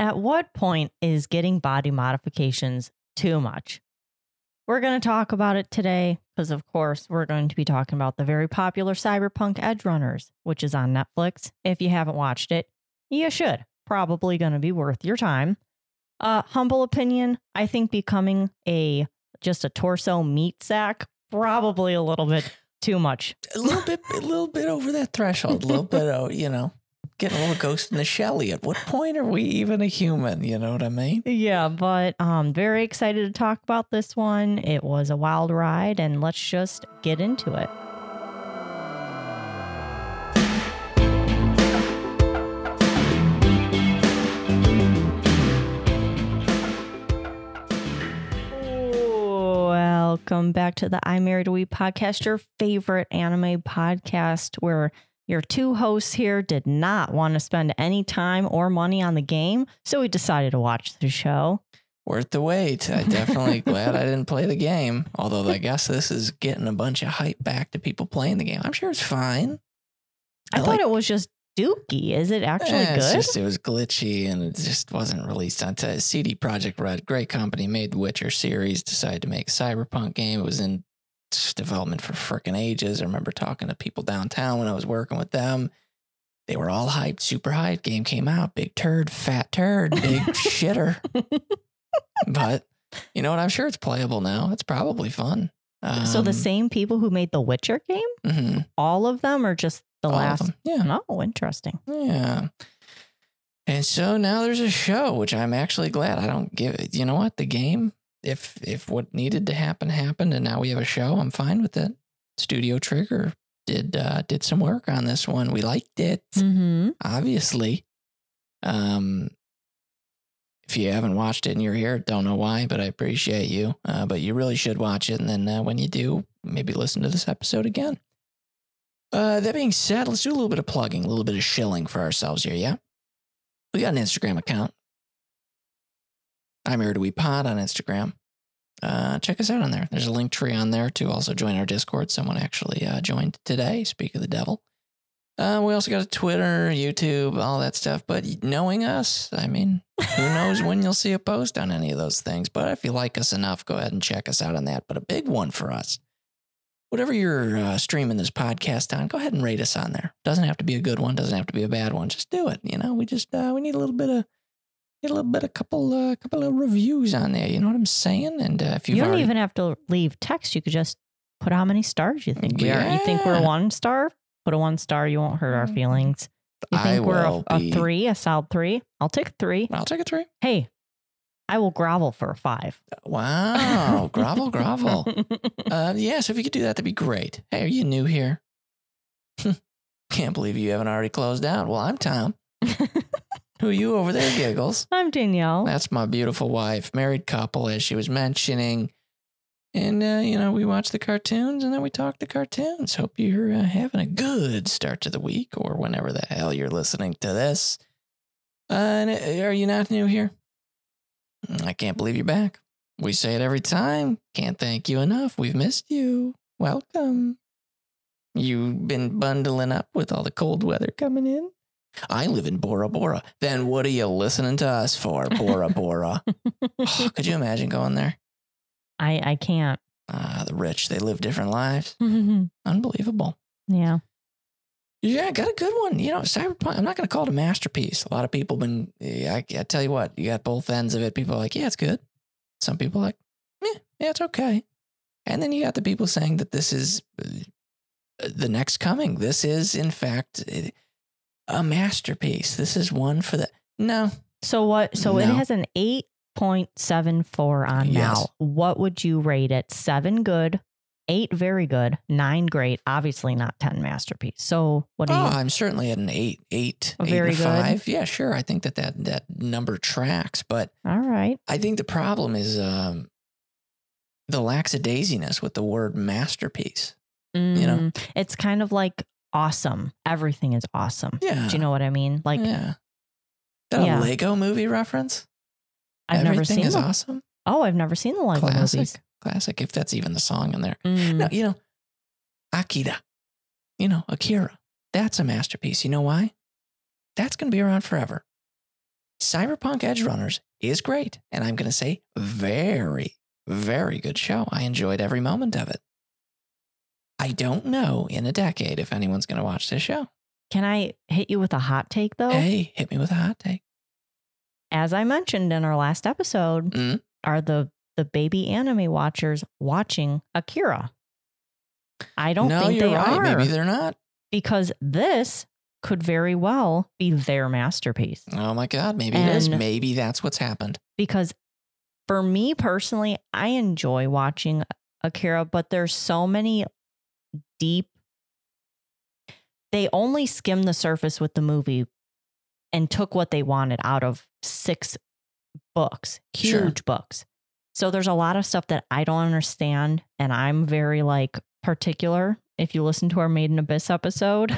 At what point is getting body modifications too much? We're going to talk about it today because, of course, we're going to be talking about the very popular Cyberpunk Edgerunners, which is on Netflix. If you haven't watched it, you should. Probably going to be worth your time. Uh, humble opinion, I think becoming a just a torso meat sack probably a little bit too much. A little bit, a little bit over that threshold. A little bit, you know, getting a little ghost in the shell. At what point are we even a human? You know what I mean? Yeah, but um, very excited to talk about this one. It was a wild ride, and let's just get into it. Welcome back to the I Married a Weeb podcast, your favorite anime podcast, where your two hosts here did not want to spend any time or money on the game, so we decided to watch the show. Worth the wait. I definitely glad I didn't play the game. Although I guess this is getting a bunch of hype back to people playing the game. I'm sure it's fine. I, I thought like, it was just dookie. Is it actually eh, good? Just, it was glitchy and it just wasn't released on t- CD Projekt Red. Great company made the Witcher series. Decided to make a cyberpunk game. It was in development for freaking ages. I remember talking to people downtown when I was working with them. They were all hyped, super hyped. Game came out, big turd, fat turd, big shitter. But you know what? I'm sure it's playable now. It's probably fun. Um, so the um, same people who made the Witcher game, mm-hmm. all of them, or just the all last? Yeah. Oh, interesting. Yeah. And so now there's a show, which I'm actually glad I don't give it. You know what? The game if if what needed to happen happened and now we have a show, I'm fine with it. Studio Trigger did uh, did some work on this one. We liked it, mm-hmm. obviously. Um, if you haven't watched it and you're here, don't know why, but I appreciate you. Uh, but you really should watch it, and then uh, when you do, maybe listen to this episode again. Uh, that being said, let's do a little bit of plugging, a little bit of shilling for ourselves here. Yeah, we got an Instagram account. I'm here to we pod on Instagram. Uh, check us out on there. There's a Linktree on there to also join our Discord. Someone actually uh, joined today. Speak of the devil. Uh, we also got a Twitter, YouTube, all that stuff. But knowing us, I mean, who knows when you'll see a post on any of those things. But if you like us enough, go ahead and check us out on that. But a big one for us whatever you're uh, streaming this podcast on, go ahead and rate us on there. Doesn't have to be a good one. Doesn't have to be a bad one. Just do it. You know, we just uh, we need a little bit of get a little bit, a couple, a uh, couple of reviews on there. You know what I'm saying? And uh, if you don't already, even have to leave text, you could just put how many stars you think we are. You think we're one star? Put a one star. You won't hurt our mm. feelings. You think I we're a, a, three, a solid three? I'll take a three. I'll take a three. Hey, I will grovel for a five. Wow, grovel, grovel. Uh, yeah, so if you could do that, that'd be great. Hey, are you new here? Can't believe you haven't already closed out. Well, I'm Tom. Who are you over there, Giggles? I'm Danielle. That's my beautiful wife, married couple, as she was mentioning. And, uh, you know, we watch the cartoons and then we talk the cartoons. Hope you're uh, having a good start to the week or whenever the hell you're listening to this. Uh, and uh, are you not new here? I can't believe you're back. We say it every time. Can't thank you enough. We've missed you. Welcome. You've been bundling up with all the cold weather coming in. I live in Bora Bora. Then what are you listening to us for, Bora Bora? oh, could you imagine going there? I I can't. Ah, the rich, they live different lives. Unbelievable. Yeah. Yeah, I got a good one. You know, Cyberpunk, I'm not going to call it a masterpiece. A lot of people been, I, I, tell you what, you got both ends of it. People are like, yeah, it's good. Some people like, yeah, yeah, it's okay. And then you got the people saying that this is uh, the next coming. This is, in fact, a masterpiece. This is one for the no. So what? So no. it has an eight point seven four on yes. now. What would you rate it? Seven good, eight very good, nine great. Obviously not ten masterpiece. So what do oh, you? I'm certainly at an eight, eight, very good. five. Yeah, sure. I think that that that number tracks, but all right. I think the problem is um, the lackadaisiness with the word masterpiece. Mm, you know, mm, it's kind of like awesome. Everything is awesome. Yeah. Do you know what I mean? Like, yeah. That yeah. a Lego movie reference? I've Everything never seen is them. awesome. Oh, I've never seen the Lego Classic. movies. Classic, if that's even the song in there. Mm. No, you know, Akira. You know, Akira. That's a masterpiece. You know why? That's going to be around forever. Cyberpunk Edgerunners is great. And I'm going to say very, very good show. I enjoyed every moment of it. I don't know in a decade if anyone's going to watch this show. Can I hit you with a hot take though? Hey, hit me with a hot take. As I mentioned in our last episode, Mm. are the the baby anime watchers watching Akira? I don't no, think they right. are Maybe they're not. because this could very well be their masterpiece. Oh my God. Maybe it is. Maybe that's what's happened. Because for me personally, I enjoy watching Akira, but there's so many deep. They only skimmed the surface with the movie and took what they wanted out of six books, Sure. huge books. So there's a lot of stuff that I don't understand. And I'm very like particular. If you listen to our Made in Abyss episode,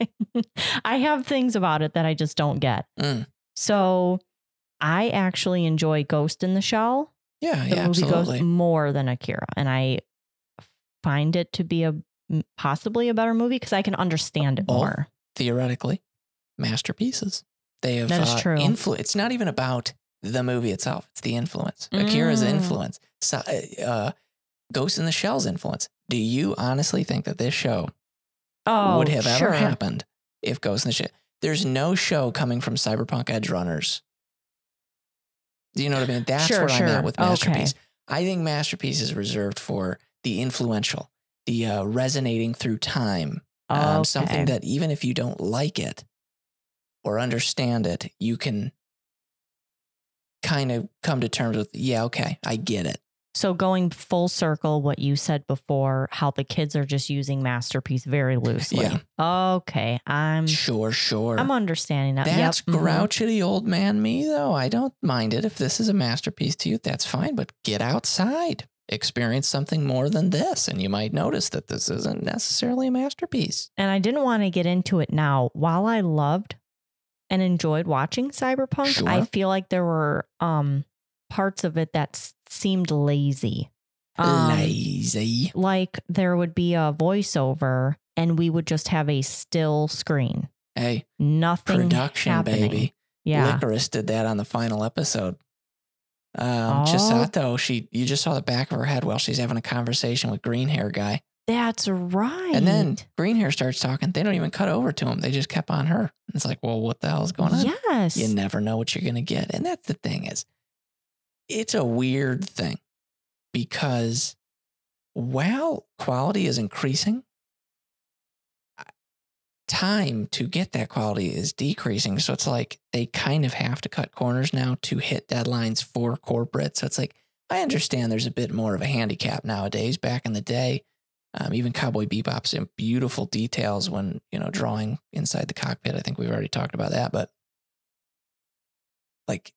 I have things about it that I just don't get. Mm. So I actually enjoy Ghost in the Shell, Yeah, the yeah, movie absolutely. Ghost, more than Akira. And I find it to be a possibly a better movie because I can understand it Both. more. Theoretically, masterpieces. They have That is uh, true. influ- It's not even about the movie itself. It's the influence. Akira's Mm. influence. So, uh, Ghost in the Shell's influence. Do you honestly think that this show Oh, would have sure. ever happened if Ghost in the Shell? There's no show coming from Cyberpunk Edgerunners. Do you know what I mean? That's Sure, where I'm sure. at with Okay. Masterpiece. I think Masterpiece is reserved for the influential, the uh, resonating through time, um, something that even if you don't like it or understand it, you can kind of come to terms with, yeah, okay, I get it. So going full circle, what you said before, how the kids are just using masterpiece very loosely. Yeah. Okay, I'm Sure, sure. I'm understanding that. That's yep. mhm. grouchy old man me, though. I don't mind it. If this is a masterpiece to you, that's fine, but get outside. Experience something more than this, and you might notice that this isn't necessarily a masterpiece. And I didn't want to get into it now. While I loved and enjoyed watching Cyberpunk, I feel like there were um parts of it that s- seemed lazy. Um, Lazy. Like there would be a voiceover and we would just have a still screen. Hey, Nothing production, happening. baby. Yeah. Lycoris did that on the final episode. Um, Oh. Chisato, she you just saw the back of her head while she's having a conversation with green hair guy, That's right. and then green hair starts talking. They don't even cut over to him; they just kept on her. It's like, well, what the hell is going on? Yes. You never know what you're gonna get, and that's the thing is, it's a weird thing because while quality is increasing, time to get that quality is decreasing. So it's like they kind of have to cut corners now to hit deadlines for corporate. So it's like I understand there's a bit more of a handicap nowadays. Back in the day, um, even Cowboy Bebop's in beautiful details when you know drawing inside the cockpit. I think we've already talked about that, but like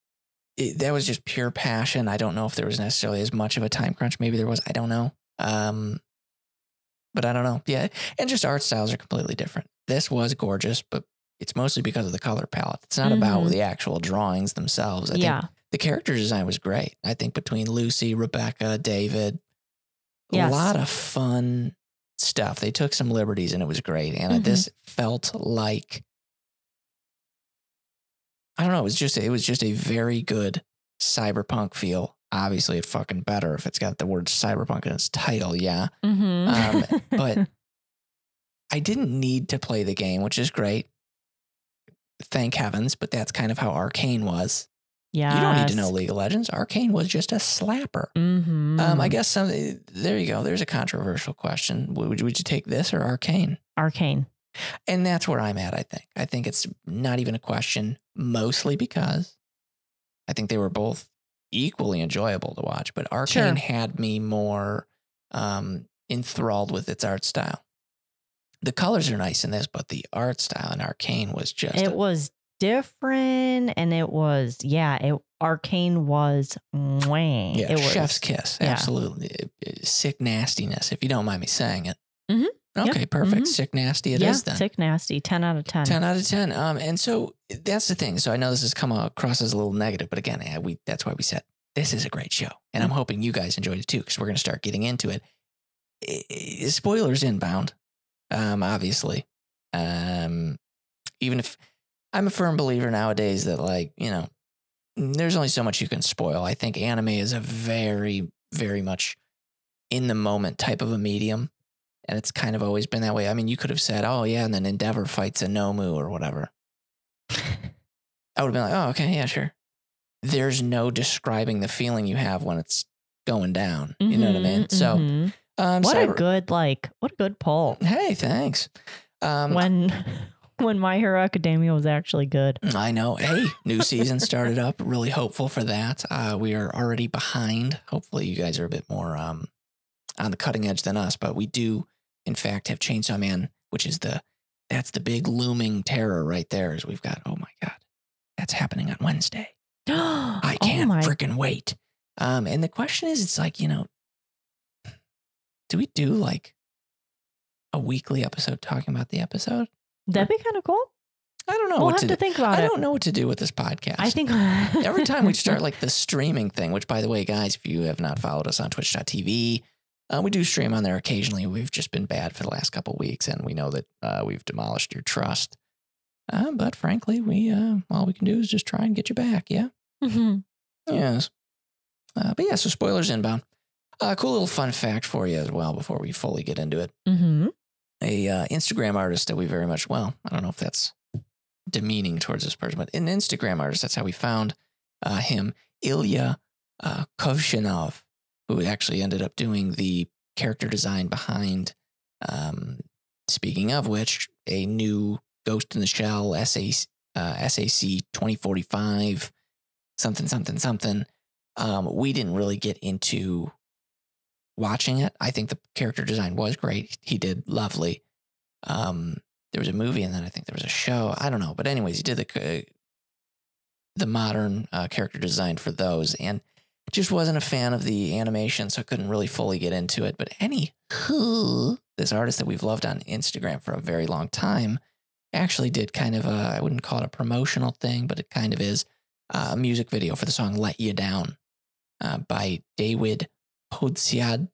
it, that was just pure passion. I don't know if there was necessarily as much of a time crunch. Maybe there was. I don't know. Um, but I don't know. Yeah, and just art styles are completely different. This was gorgeous, but it's mostly because of the color palette. It's not about Mhm. the actual drawings themselves. I think the character design was great. I think between Lucy, Rebecca, David, Yes. a lot of fun stuff. They took some liberties and it was great. And Mhm. this felt like I don't know, it was just it was just a very good cyberpunk feel. Obviously, it fucking better if it's got the word cyberpunk in its title, yeah. Mhm. Um, but I didn't need to play the game, which is great. Thank heavens, but that's kind of how Arcane was. yeah. You don't need to know League of Legends. Arcane was just a slapper. Mm-hmm. Um, I guess some. There you go. There's a controversial question. Would you, would you take this or Arcane? Arcane. And that's where I'm at. I think. I think it's not even a question. Mostly because I think they were both equally enjoyable to watch, but Arcane Sure. had me more um, enthralled with its art style. The colors are nice in this, but the art style in Arcane was just It was different and it was yeah, it Arcane was mwah. Yeah, it was chef's kiss. yeah. Absolutely. It- it- Sick nastiness, if you don't mind me saying it. Mhm. Okay, perfect. Mhm. Sick nasty it is yeah, then. sick nasty. Ten out of ten. 10 out of 10. Um, and so that's the thing. So I know this has come across as a little negative, but again, eh, we that's why we said this is a great show. And I'm hoping you guys enjoyed it too, because we're going to start getting into it. Spoilers inbound, um, obviously. Um, even if I'm a firm believer nowadays that like, you know, there's only so much you can spoil. I think anime is a very, very much in the moment type of a medium. And it's kind of always been that way. I mean, you could have said, oh, yeah, and then Endeavor fights a Nomu or whatever. I would have been like, oh, okay, yeah, sure. There's no describing the feeling you have when it's going down. You know what I mean? Mhm, So, mhm. Um, what a good like what a good poll hey, thanks. Um, when when My Hero Academia was actually good. I know. Hey, new season started up. Really hopeful for that. Uh, we are already behind. Hopefully, you guys are a bit more um, on the cutting edge than us. But we do, in fact, have Chainsaw Man, which is the that's the big looming terror right there. Is we've got oh my god, that's happening on Wednesday. I oh can't my freaking wait. Um, and the question is, it's like you know, do we do like a weekly episode talking about the episode? That'd be kind of cool. I don't know we'll what have to to think about I it. don't know what to do with this podcast. I think every time we start like the streaming thing, which by the way, guys, if you have not followed us on twitch.tv, uh, we do stream on there occasionally. We've just been bad for the last couple weeks, and we know that uh, we've demolished your trust. Uh, but frankly, we uh, all we can do is just try and get you back. Yeah. Mhm. Yes. Uh, but yeah, so spoilers inbound. Uh, cool little fun fact for you as well before we fully get into it. Mhm. A uh, Instagram artist that we very much well, I don't know if that's demeaning towards this person, but an Instagram artist. That's how we found uh, him, Ilya uh, Kuvshinov, who actually ended up doing the character design behind. Um, speaking of which, a new Ghost in the Shell SAC, uh, SAC twenty forty five, something something something. Um, we didn't really get into watching it. I think the character design was great. He did lovely. Um, there was a movie and then I think there was a show. I don't know, but anyways, he did the uh, the modern uh, character design for those, and just wasn't a fan of the animation, so I couldn't really fully get into it. But any who this artist that we've loved on Instagram for a very long time actually did kind of a I wouldn't call it a promotional thing, but it kind of is uh, a music video for the song "Let You Down" uh, by David Podsiadlo.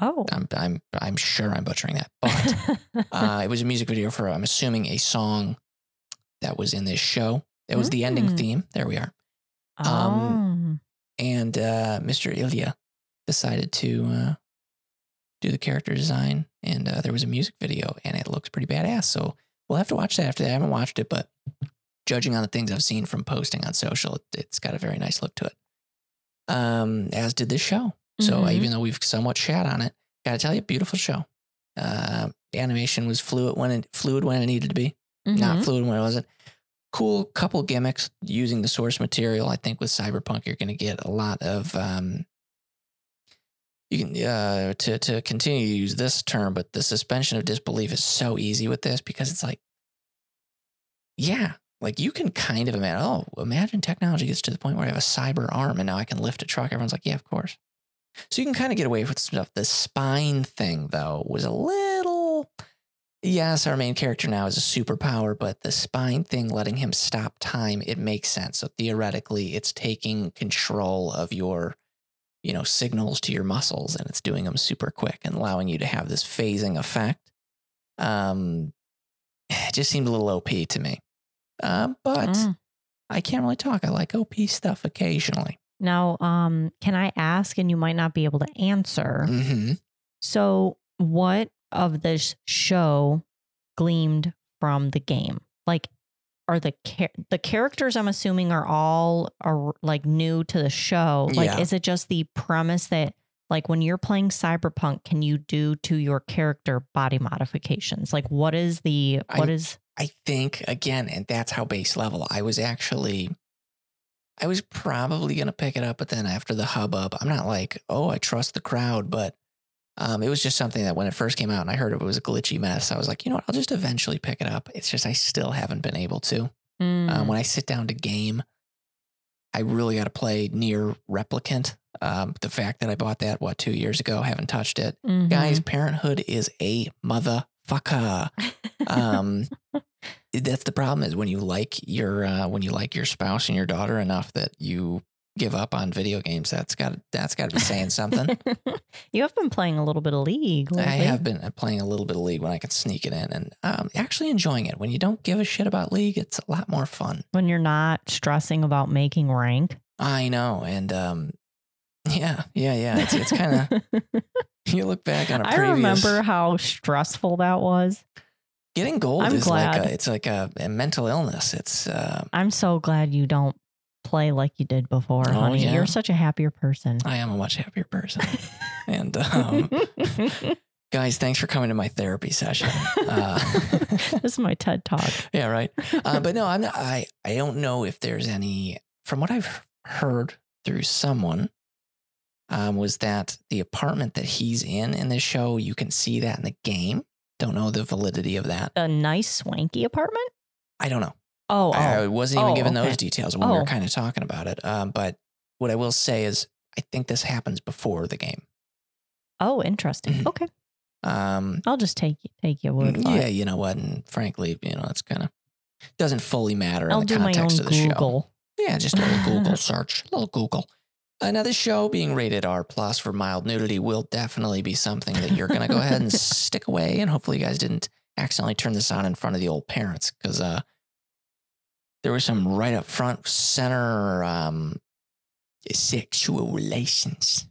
Oh. I'm I'm I'm sure I'm butchering that, but uh, it was a music video for, I'm assuming, a song that was in this show. It was the ending Mm. theme. There we are. oh. um, And uh, Mr. Ilya decided to uh, do the character design, and uh, there was a music video, and it looks pretty badass. So we'll have to watch that after that. I haven't watched it, but judging on the things I've seen from posting on social, it, it's got a very nice look to it. Um, as did this show. So Mhm. even though we've somewhat shat on it, gotta tell you, beautiful show. Uh, animation was fluid when it fluid when it needed to be not Mhm. fluid when it wasn't. Cool couple gimmicks using the source material. I think with Cyberpunk, you're going to get a lot of. Um, you can uh, to to continue to use this term, but the suspension of disbelief is so easy with this because it's like, yeah, like you can kind of imagine. Oh, imagine technology gets to the point where I have a cyber arm and now I can lift a truck. Everyone's like, yeah, of course. So you can kind of get away with stuff. The spine thing, though, was a little. Yes, our main character now is a superpower, but the spine thing, letting him stop time, it makes sense. So theoretically, it's taking control of your, you know, signals to your muscles, and it's doing them super quick and allowing you to have this phasing effect. Um, it just seemed a little OP to me. Uh, but Mm. I can't really talk. I like OP stuff occasionally. Now, um, can I ask, and you might not be able to answer. hmm So, what of this show gleamed from the game? Like, are the char- the characters? I'm assuming are all are like new to the show. Like, Yeah. is it just the premise that like when you're playing Cyberpunk, can you do to your character body modifications? Like, what is the I- what is? I think again, and that's how base level. I was actually, I was probably gonna pick it up, but then after the hubbub, I'm not like, oh, I trust the crowd, but um, it was just something that when it first came out and I heard it was a glitchy mess, I was like, you know what, I'll just eventually pick it up. It's just I still haven't been able to. Mm, Um, when I sit down to game, I really got to play NieR Replicant. Um, the fact that I bought that what two years ago, haven't touched it, mhm. guys. Parenthood is a motherfucker um that's the problem is when you like your uh when you like your spouse and your daughter enough that you give up on video games. That's got that's got to be saying something. you have been playing a little bit of League. I have been uh, playing a little bit of League when I can sneak it in, and um, actually enjoying it. When you don't give a shit about League, it's a lot more fun. when you're not stressing about making rank. I know, and um, yeah, yeah, yeah. It's it's kind of you look back on a I previous. remember how stressful that was. getting gold I'm is like a, it's like a, a mental illness. It's uh, I'm so glad you don't play like you did before, Oh, honey. yeah. You're such a happier person. I am a much happier person. and um, guys, thanks for coming to my therapy session. Uh, this is my TED talk. yeah, right. Uh, but no, I'm not, I I don't know if there's any. From what I've heard through someone, um, was that the apartment that he's in in this show, you can see that in the game. Don't know the validity of that. A nice swanky apartment? I don't know. Oh, I, I oh. wasn't even Oh, given okay. those details when we were Oh. kind of talking about it. Um, but what I will say is, I think this happens before the game. oh, interesting. Mhm. Okay. Um, I'll just take take your word for it. yeah, you know what? And frankly, you know, it's kind of doesn't fully matter I'll in the do my own context of the show. Google. Yeah, just a little Google search, a little Google. Now, this show being rated R plus for mild nudity will definitely be something that you're going to go ahead and stick away, and hopefully, you guys didn't accidentally turn this on in front of the old parents because uh, there was some right up front center um, sexual relations,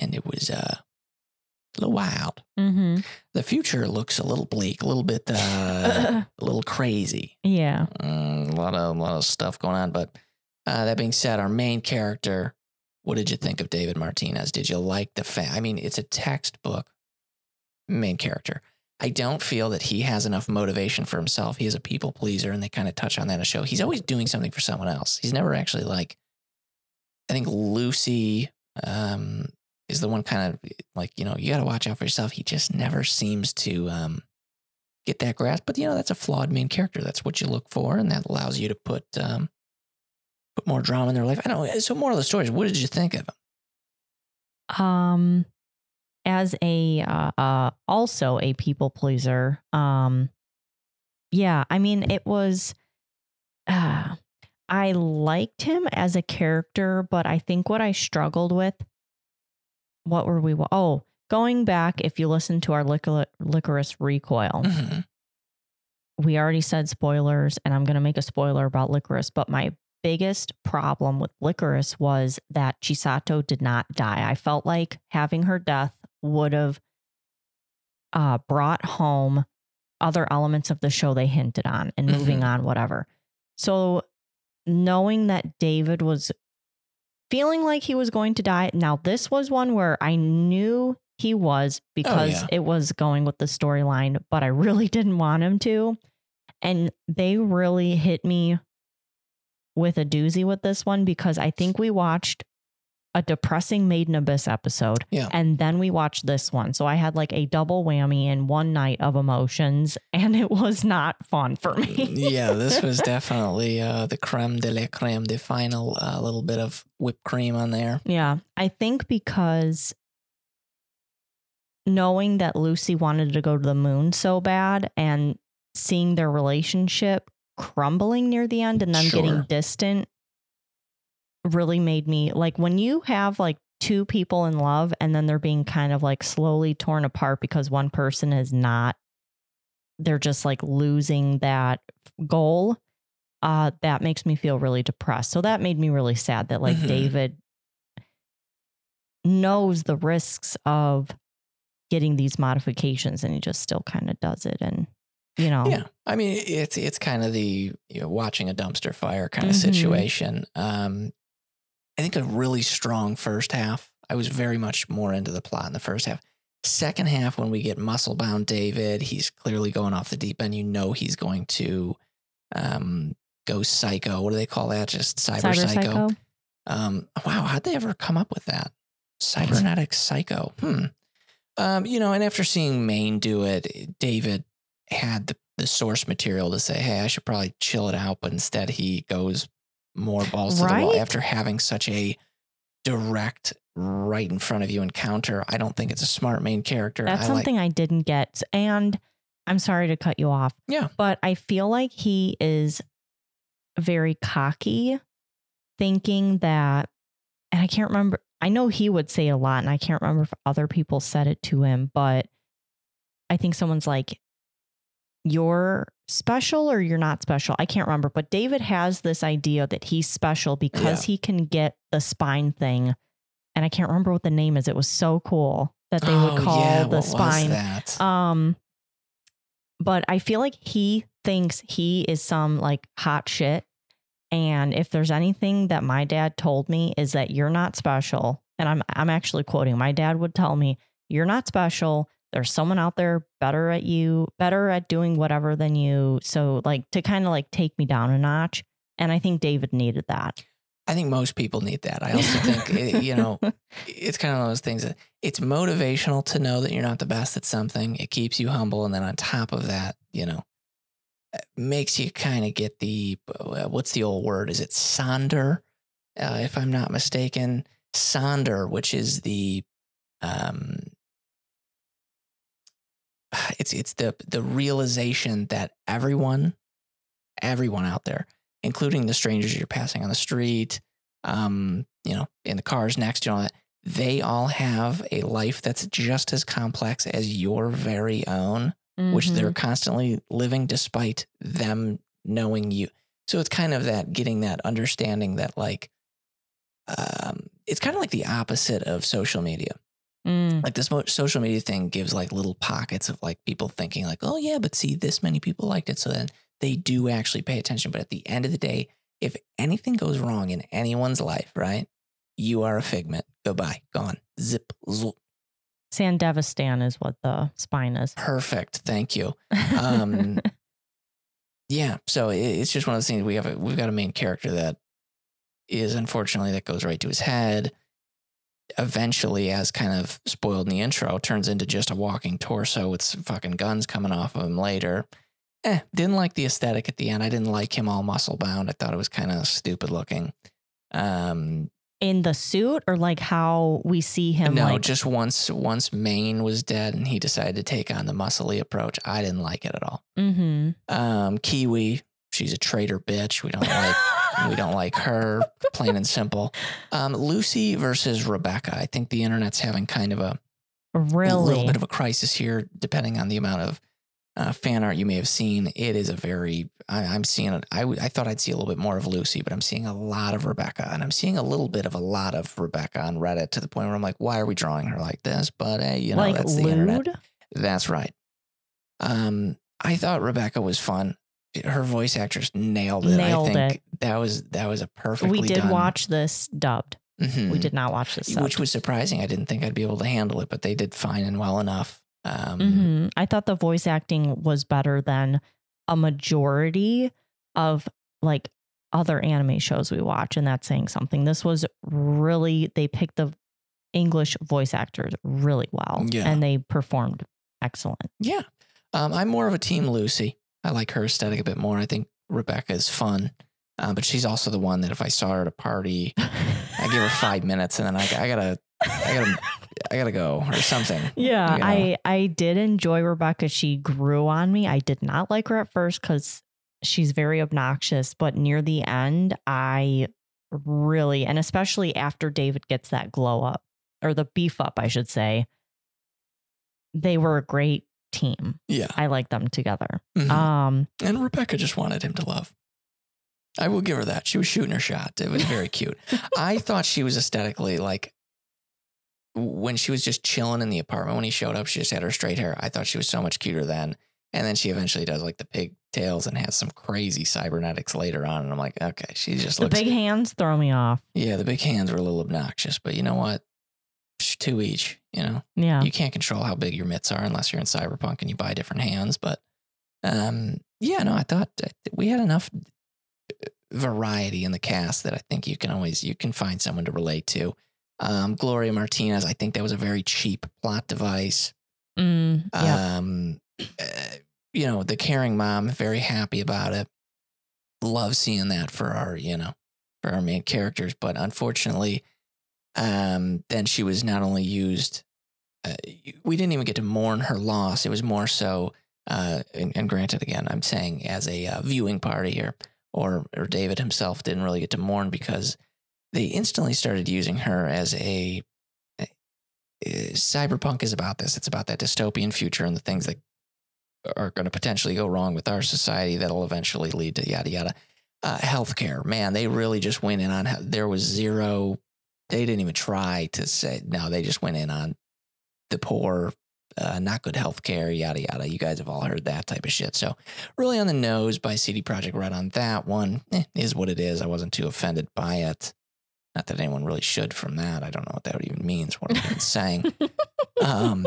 and it was uh, a little wild. Mm-hmm. The future looks a little bleak, a little bit, uh, a little crazy. yeah. Mm, a lot of a lot of stuff going on. But uh, that being said, our main character. What did you think of David Martinez? Did you like the fa- I mean, it's a textbook main character. I don't feel that he has enough motivation for himself. He is a people pleaser, and they kind of touch on that in the show. He's always doing something for someone else. He's never actually like. I think Lucy um, is the one kind of like you know you got to watch out for yourself. He just never seems to um, get that grasp. But you know that's a flawed main character. That's what you look for, and that allows you to put um, put more drama in their life. I don't know. So, moral of the story is, what did you think of him? um as a uh, uh also a people pleaser um yeah i mean it was uh i liked him as a character but i think what i struggled with what were we oh going back if you listen to our licor- Lycoris Recoil Mhm. we already said spoilers and i'm going to make a spoiler about Lycoris but my biggest problem with Lycoris was that chisato did not die i felt like having her death would have uh, brought home other elements of the show they hinted on and moving on whatever so knowing that david was feeling like he was going to die now this was one where i knew he was because yeah. it was going with the storyline but i really didn't want him to and they really hit me with a doozy with this one because I think we watched a depressing Made in Abyss episode. Yeah. And then we watched this one. So I had like a double whammy in one night of emotions, and it was not fun for me. yeah, this was definitely uh, the creme de la creme, the final uh, little bit of whipped cream on there. Yeah. I think because knowing that Lucy wanted to go to the moon so bad and seeing their relationship crumbling near the end and then Sure. getting distant really made me like when you have like two people in love and then they're being kind of like slowly torn apart because one person is not they're just like losing that goal uh that makes me feel really depressed so that made me really sad that like Mhm. david knows the risks of getting these modifications and he just still kind of does it and you know Yeah, I mean it's it's kind of the you know, watching a dumpster fire kind of Mhm. situation. Um, I think a really strong first half. I was very much more into the plot in the first half. Second half, when we get muscle bound David, he's clearly going off the deep end. You know he's going to um, go psycho. What do they call that? Just cyber, cyber psycho. psycho Um, wow, how'd they ever come up with that? Cybernetic psycho. Hmm. Um, you know, and after seeing Maine do it, David had the, the source material to say, hey, I should probably chill it out. But instead, he goes more balls to the wall after having such a direct, right in front of you encounter. I don't think it's a smart main character. That's I something I didn't get. And I'm sorry to cut you off. Yeah. But I feel like he is very cocky, thinking that and I can't remember. I know he would say a lot, and I can't remember if other people said it to him, but I think someone's like, You're special or you're not special. I can't remember, but David has this idea that he's special because he can get the spine thing. And I can't remember what the name is. It was so cool that they would Oh, call yeah, the what spine. Um, but I feel like he thinks he is some like hot shit. And if there's anything that my dad told me is that you're not special, and I'm I'm actually quoting, my dad would tell me, You're not special. There's someone out there better at you, better at doing whatever than you. So like to kind of like take me down a notch. And I think David needed that. I think most people need that. I also think, it, you know, it's kind of one of those things that it's motivational to know that you're not the best at something. It keeps you humble. And then on top of that, you know, makes you kind of get the, uh, what's the old word? Is it sonder? Uh, if I'm not mistaken, sonder, which is the, um, it's, it's the, the realization that everyone, everyone out there, including the strangers you're passing on the street, um, you know, in the cars next to you, all that, they all have a life that's just as complex as your very own, which Mhm. they're constantly living despite them knowing you. So it's kind of that getting that understanding that like, um, it's kind of like the opposite of social media Mm. like this social media thing gives like little pockets of like people thinking like oh yeah but see this many people liked it. So then they do actually pay attention. But at the end of the day if anything goes wrong in anyone's life right you are a figment. Goodbye gone. Zip. Zoop. Sandevistan is what the spine is. perfect. Thank you. Um, yeah. So it, it's just one of those things we have a, we've got a main character that is unfortunately that goes right to his head eventually as kind of spoiled in the intro turns into just a walking torso with some fucking guns coming off of him later. Eh didn't like the aesthetic at the end. I didn't like him all muscle bound. I thought it was kind of stupid looking. Um in the suit or like how we see him no like just once once maine was dead and he decided to take on the muscly approach i didn't like it at all. Mm-hmm. um kiwi she's a traitor bitch. We don't like we don't like her. Plain and simple. Um lucy versus rebecca. I think the internet's having kind of a, a little bit of a crisis here depending on the amount of uh, fan art you may have seen. It is a very I, i'm seeing it I, w- I thought i'd see a little bit more of lucy but i'm seeing a lot of rebecca and i'm seeing a little bit of a lot of rebecca on reddit to the point where i'm like why are we drawing her like this? But hey you know like that's the internet. that's right. Um, I thought Rebecca was fun. Her voice actress nailed it. Nailed I think it. that was that was a perfectly we did done- watch this dubbed Mhm. we did not watch this subbed. which was surprising. I didn't think I'd be able to handle it, but they did fine and well enough. Um, Mhm. I thought the voice acting was better than a majority of like other anime shows we watch, and that's saying something. This was really they picked the English voice actors really well, Yeah. and they performed excellent. Yeah, um, I'm more of a team Lucy. I like her aesthetic a bit more. I think Rebecca is fun, uh, but she's also the one that if I saw her at a party, I give her five minutes and then I, I gotta, I gotta, I gotta go or something. Yeah, you know? I I did enjoy Rebecca. She grew on me. I did not like her at first because she's very obnoxious, but near the end, I really and especially after David gets that glow up or the beef up, I should say, they were a great team. Yeah, I like them together. Mhm. Um, And Rebecca just wanted him to love. I will give her that. She was shooting her shot. It was very cute. I thought she was aesthetically like when she was just chilling in the apartment when he showed up, she just had her straight hair. I thought she was so much cuter then. And then she eventually does like the pigtails and has some crazy cybernetics later on. And I'm like, okay, she just the looks. big hands throw me off. yeah, the big hands were a little obnoxious, but you know what? Two each, you know? Yeah. You can't control how big your mitts are unless you're in cyberpunk and you buy different hands. But um, yeah, no, I thought we had enough uh, variety in the cast that I think you can always you can find someone to relate to. Um, Gloria Martinez, I think that was a very cheap plot device. Mm, yeah. Um, uh, you know, the caring mom, very happy about it. Love seeing that for our, you know, for our main characters. But unfortunately, um, then she was not only used, uh, we didn't even get to mourn her loss. It was more so, uh, and, and granted, again, I'm saying as a uh, viewing party here, or or David himself didn't really get to mourn because they instantly started using her as a, a- cyberpunk is about this. It's about that dystopian future and the things that are going to potentially go wrong with our society that'll eventually lead to yada yada. Uh, healthcare, man, they really just went in on. There was zero. They didn't even try to say no. They just went in on the poor, uh, not good healthcare, yada yada. You guys have all heard that type of shit. So really on the nose by CD Projekt Red on that one. Eh, is what it is. I wasn't too offended by it. Not that anyone really should from that. I don't know what that even means. What I'm even saying. Um,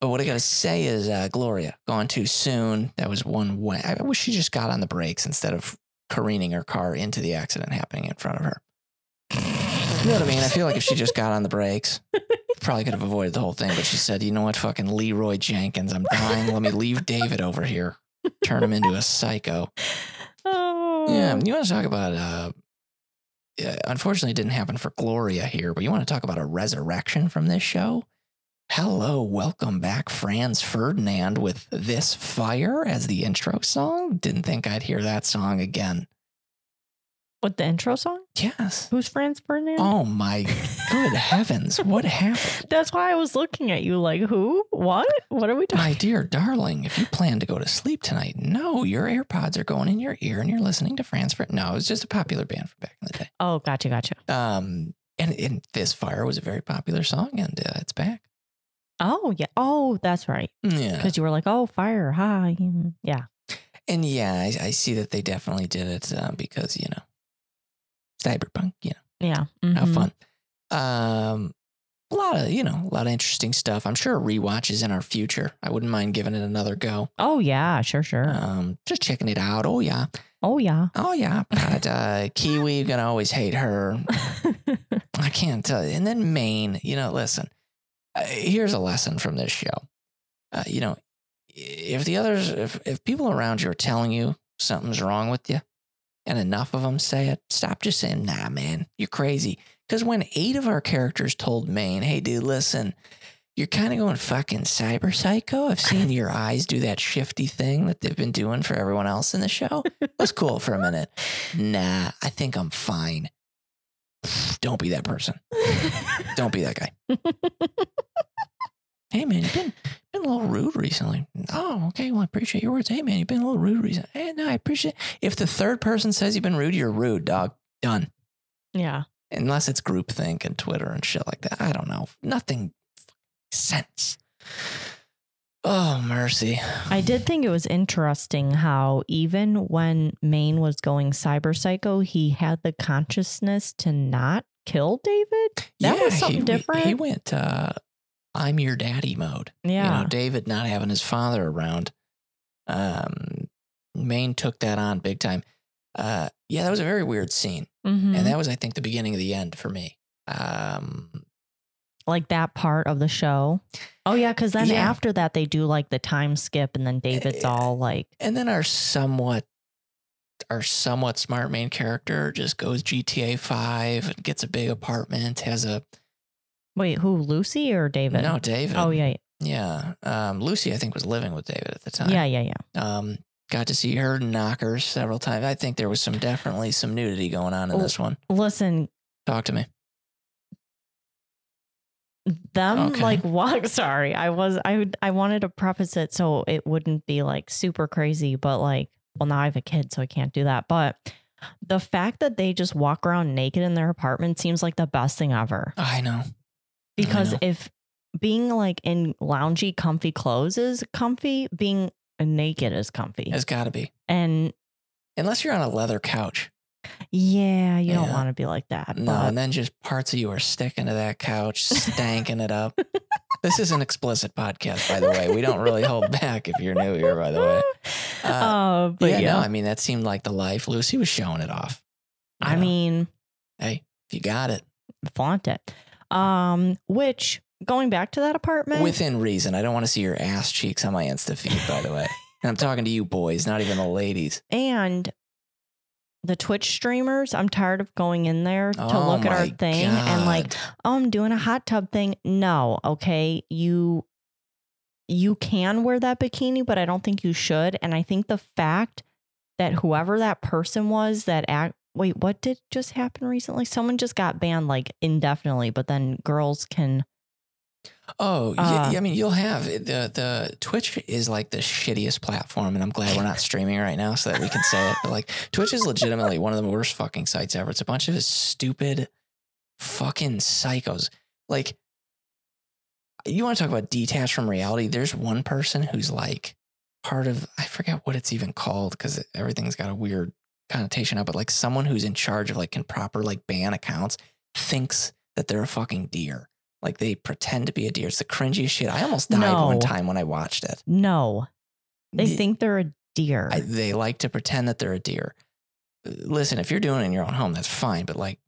but what I got to say is, uh, Gloria, gone too soon. That was one way. I wish she just got on the brakes instead of careening her car into the accident happening in front of her. You know what I mean? I feel like if she just got on the brakes, probably could have avoided the whole thing. But she said, you know what, fucking Leeroy Jenkins, I'm dying. Let me leave David over here, turn him into a psycho. oh. Yeah, you want to talk about, uh, yeah, unfortunately, it didn't happen for Gloria here, but you want to talk about a resurrection from this show? Hello, welcome back, Franz Ferdinand with This Fire as the intro song. Didn't think I'd hear that song again. With the intro song? Yes. Who's Franz Ferdinand? Oh my good heavens. What happened? That's why I was looking at you like, who? What? What are we talking My dear darling, if you plan to go to sleep tonight, no, your AirPods are going in your ear and you're listening to Franz Ferdinand. No, it was just a popular band from back in the day. Oh, gotcha, gotcha. Um, and, and This Fire was a very popular song and uh, it's back. Oh, yeah. Oh, that's right. Yeah. Because you were like, oh, fire. Hi. Yeah. And yeah, I, I see that they definitely did it uh, because, you know, cyberpunk, you know, Yeah. have mhm. fun. Um, a lot of, you know, a lot of interesting stuff. I'm sure a rewatch is in our future. I wouldn't mind giving it another go. Oh, yeah. Sure, sure. Um, just checking it out. Oh, yeah. oh, yeah. Oh, yeah. But uh, Kiwi, to always hate her. I can't tell you. And then Maine, you know, listen, uh, here's a lesson from this show. Uh, you know, if the others, if, if people around you are telling you something's wrong with you and enough of them say it, stop just saying, nah, man, you're crazy. Because when eight of our characters told Maine, hey, dude, listen, you're kind of going fucking cyber psycho. I've seen your eyes do that shifty thing that they've been doing for everyone else in the show. That's cool for a minute. Nah, I think I'm fine. Don't be that person. Don't be that guy. Hey man, you've been been a little rude recently. Oh, okay. Well, I appreciate your words. Hey man, you've been a little rude recently. Hey, no, I appreciate. If the third person says you've been rude, you're rude, dog. Done. yeah. Unless it's groupthink and Twitter and shit like that. I don't know. Nothing sense. Oh mercy. I did think it was interesting how even when Maine was going cyber psycho, he had the consciousness to not kill David. That was something he, different. He went. uh I'm your daddy mode. yeah. You know, David not having his father around. Um, Maine took that on big time. Uh, yeah, that was a very weird scene, Mhm. and that was, I think, the beginning of the end for me. Um, like that part of the show. Oh yeah, because then Yeah. after that they do like the time skip, and then David's Eh, all like, and then our somewhat, our somewhat smart main character just goes GTA Five and gets a big apartment, has a "Wait, who? Lucy or David?" no David. Oh yeah, yeah. Um, Lucy, I think, was living with David at the time. yeah, yeah, yeah. Um, got to see her knockers several times. I think there was some definitely some nudity going on in Oh. this one. Listen, Talk to me. them Okay. like walk. Sorry, I was I I wanted to preface it so it wouldn't be like super crazy, but like, well, now I have a kid, so I can't do that. But the fact that they just walk around naked in their apartment seems like the best thing ever. I know. Because if being like in loungy, comfy clothes is comfy, being naked is comfy. It's got to be. And Unless you're on a leather couch. yeah, you don't want to be like that. No, but and then just parts of you are sticking to that couch, stanking it up. This is an explicit podcast, by the way. We don't really hold back if you're new here, by the way. Uh, Uh, but yeah, yeah, no, I mean, that seemed like the life. Lucy was showing it off. I know, mean, hey, if you got it flaunt it. Um, which going back to that apartment, within reason. I don't want to see your ass cheeks on my Insta feed, by the way. And I'm talking to you boys, not even the ladies. and the Twitch streamers, I'm tired of going in there to Oh look at our my thing and like, God. oh, I'm doing a hot tub thing. No, okay, you you can wear that bikini, but I don't think you should. And I think the fact that whoever that person was that act wait, what did just happen recently? Someone just got banned like indefinitely, but then girls can. Oh, yeah, Uh, yeah, I mean, you'll have the the Twitch is like the shittiest platform, and I'm glad we're not streaming right now so that we can say it. But like, Twitch is legitimately one of the worst fucking sites ever. It's a bunch of stupid, fucking psychos. Like, you want to talk about detached from reality? There's one person who's like part of I forget what it's even called because everything's got a weird connotation up. But like, someone who's in charge of like can proper like ban accounts thinks that they're a fucking deer. Like they pretend to be a deer. It's the cringiest shit. I almost died No. one time when I watched it. No, they The- think they're a deer. I, they like to pretend that they're a deer. Uh, Listen, if you're doing it in your own home, that's fine. But like,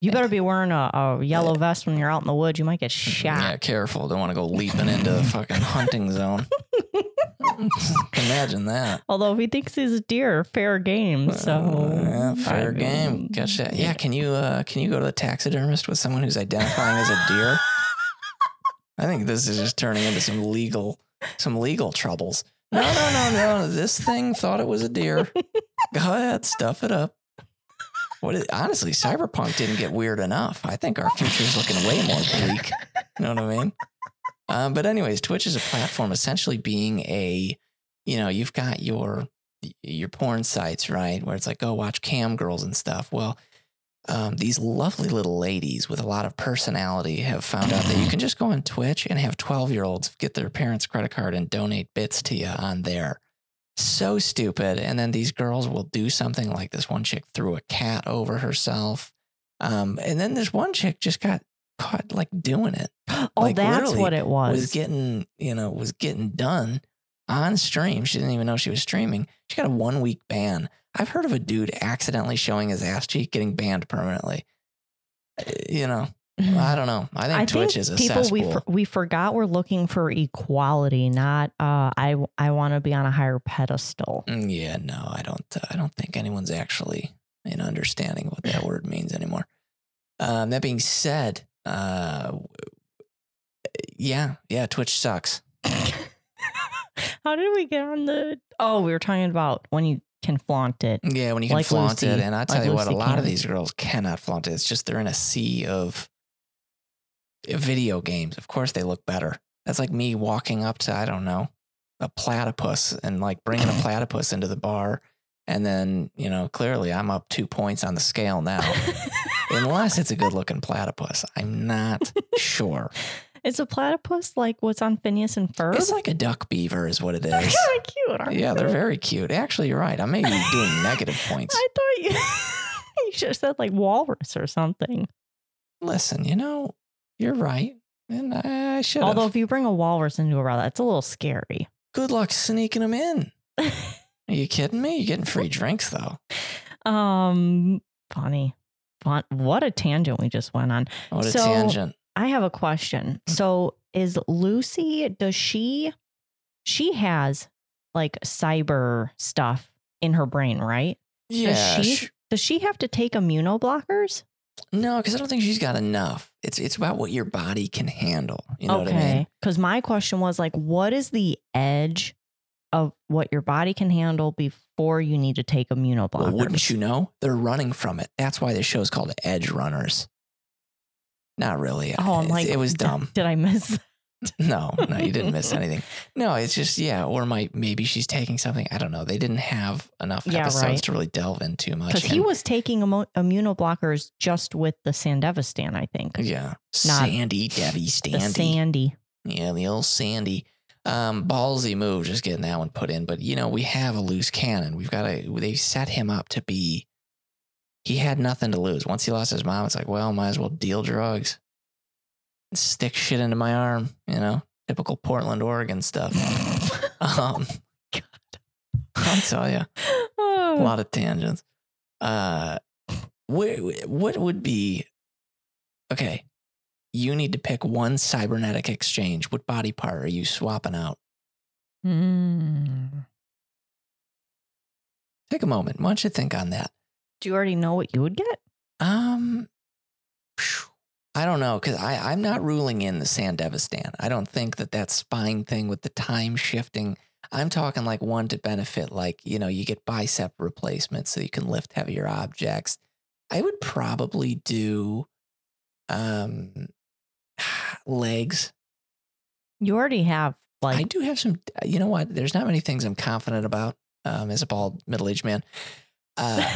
you better be wearing a, a yellow vest when you're out in the woods. You might get shot. yeah, careful. Don't want to go leaping into the fucking hunting zone. Imagine that. Although he thinks he's a deer, fair game. So Uh, yeah, fair I game. mean, that. Yeah, can you uh can you go to the taxidermist with someone who's identifying as a deer? I think this is just turning into some legal some legal troubles. No, no, no, no. This thing thought it was a deer. Go ahead, stuff it up. What is, honestly, cyberpunk didn't get weird enough. I think our future is looking way more bleak. You know what I mean? Um, but anyways, Twitch is a platform essentially being a, you know, you've got your your porn sites, right? Where it's like, go watch cam girls and stuff. Well, um, these lovely little ladies with a lot of personality have found out that you can just go on Twitch and have 12 year olds get their parents' credit card and donate bits to you on there. So stupid. And then these girls will do something like this one chick threw a cat over herself. Um, and then this one chick just got caught like doing it oh, like, that's what it was. was getting, you know, was getting done on stream. She didn't even know she was streaming. She got a one week ban. I've heard of a dude accidentally showing his ass cheek getting banned permanently. Uh, You know, I don't know. I think I Twitch think is a people we for, we forgot we're looking for equality, not uh, I I want to be on a higher pedestal. Mm, yeah, no, I don't. Uh, I don't think anyone's actually in understanding what that word means anymore. Um, that being said, uh, yeah, yeah, Twitch sucks. How did we get on the? Oh, we were talking about when you can flaunt it. Yeah, when you can Like flaunt it, and I tell Like you what, a Lucy lot of these girls cannot flaunt it. It's just they're in a sea of video games. Of course, they look better. That's like me walking up to I don't know a platypus and like bringing a platypus into the bar, and then you know clearly I'm up two points on the scale now. Unless it's a good looking platypus, I'm not sure. Is a platypus like what's on Phineas and Ferb? It's like a duck beaver, is what it is. they're kind of cute. Aren't Yeah, they're very cute. Actually, you're right. I may be doing negative points. I thought you you should have said like walrus or something. Listen, you know, you're right. And I should. Although if you bring a walrus into a row, that's a little scary. Good luck sneaking them in. Are you kidding me? You're getting free drinks, though. um, funny, fun. What a tangent we just went on. What a tangent. I have a question. Mm. So is Lucy, does she, she has like cyber stuff in her brain, right? Yeah. she- sh- Does she have to take immunoblockers? no, because I don't think she's got enough. It's it's about what your body can handle. You know what I mean? okay. Because my question was like, what is the edge of what your body can handle before you need to take immunoblockers? Well, wouldn't you know? They're running from it. That's why this show is called Edgerunners. Not really. Oh, I'm It's- like, it was dumb. Did I miss? No, no, you didn't miss anything. No, it's just yeah, or my maybe she's taking something. I don't know. They didn't have enough Yeah, episodes right. to really delve in too much. Because he was taking immu- immunoblockers just with the Sandevistan, I think. yeah, not Sandy Debbie The Standy. Sandy. Yeah, the old Sandy. Um, ballsy move, just getting that one put in. But you know, we have a loose cannon. We've got to. They set him up to be. He had nothing to lose. Once he lost his mom, it's like, well, might as well deal drugs. Stick shit into my arm. You know, typical Portland, Oregon stuff. um, God, I'll tell you, a lot of tangents. Uh, what what would be? Okay, you need to pick one cybernetic exchange. What body part are you swapping out? Mm. Take a moment. Why don't you think on that? Do you already know what you would get? Um, I don't know because I I'm not ruling in the Sand Sandevistan. I don't think that that spine thing with the time shifting. I'm talking like one to benefit, like you know, you get bicep replacement so you can lift heavier objects. I would probably do um legs. You already have like I do have some. You know what? There's not many things I'm confident about um, as a bald middle aged man. Uh,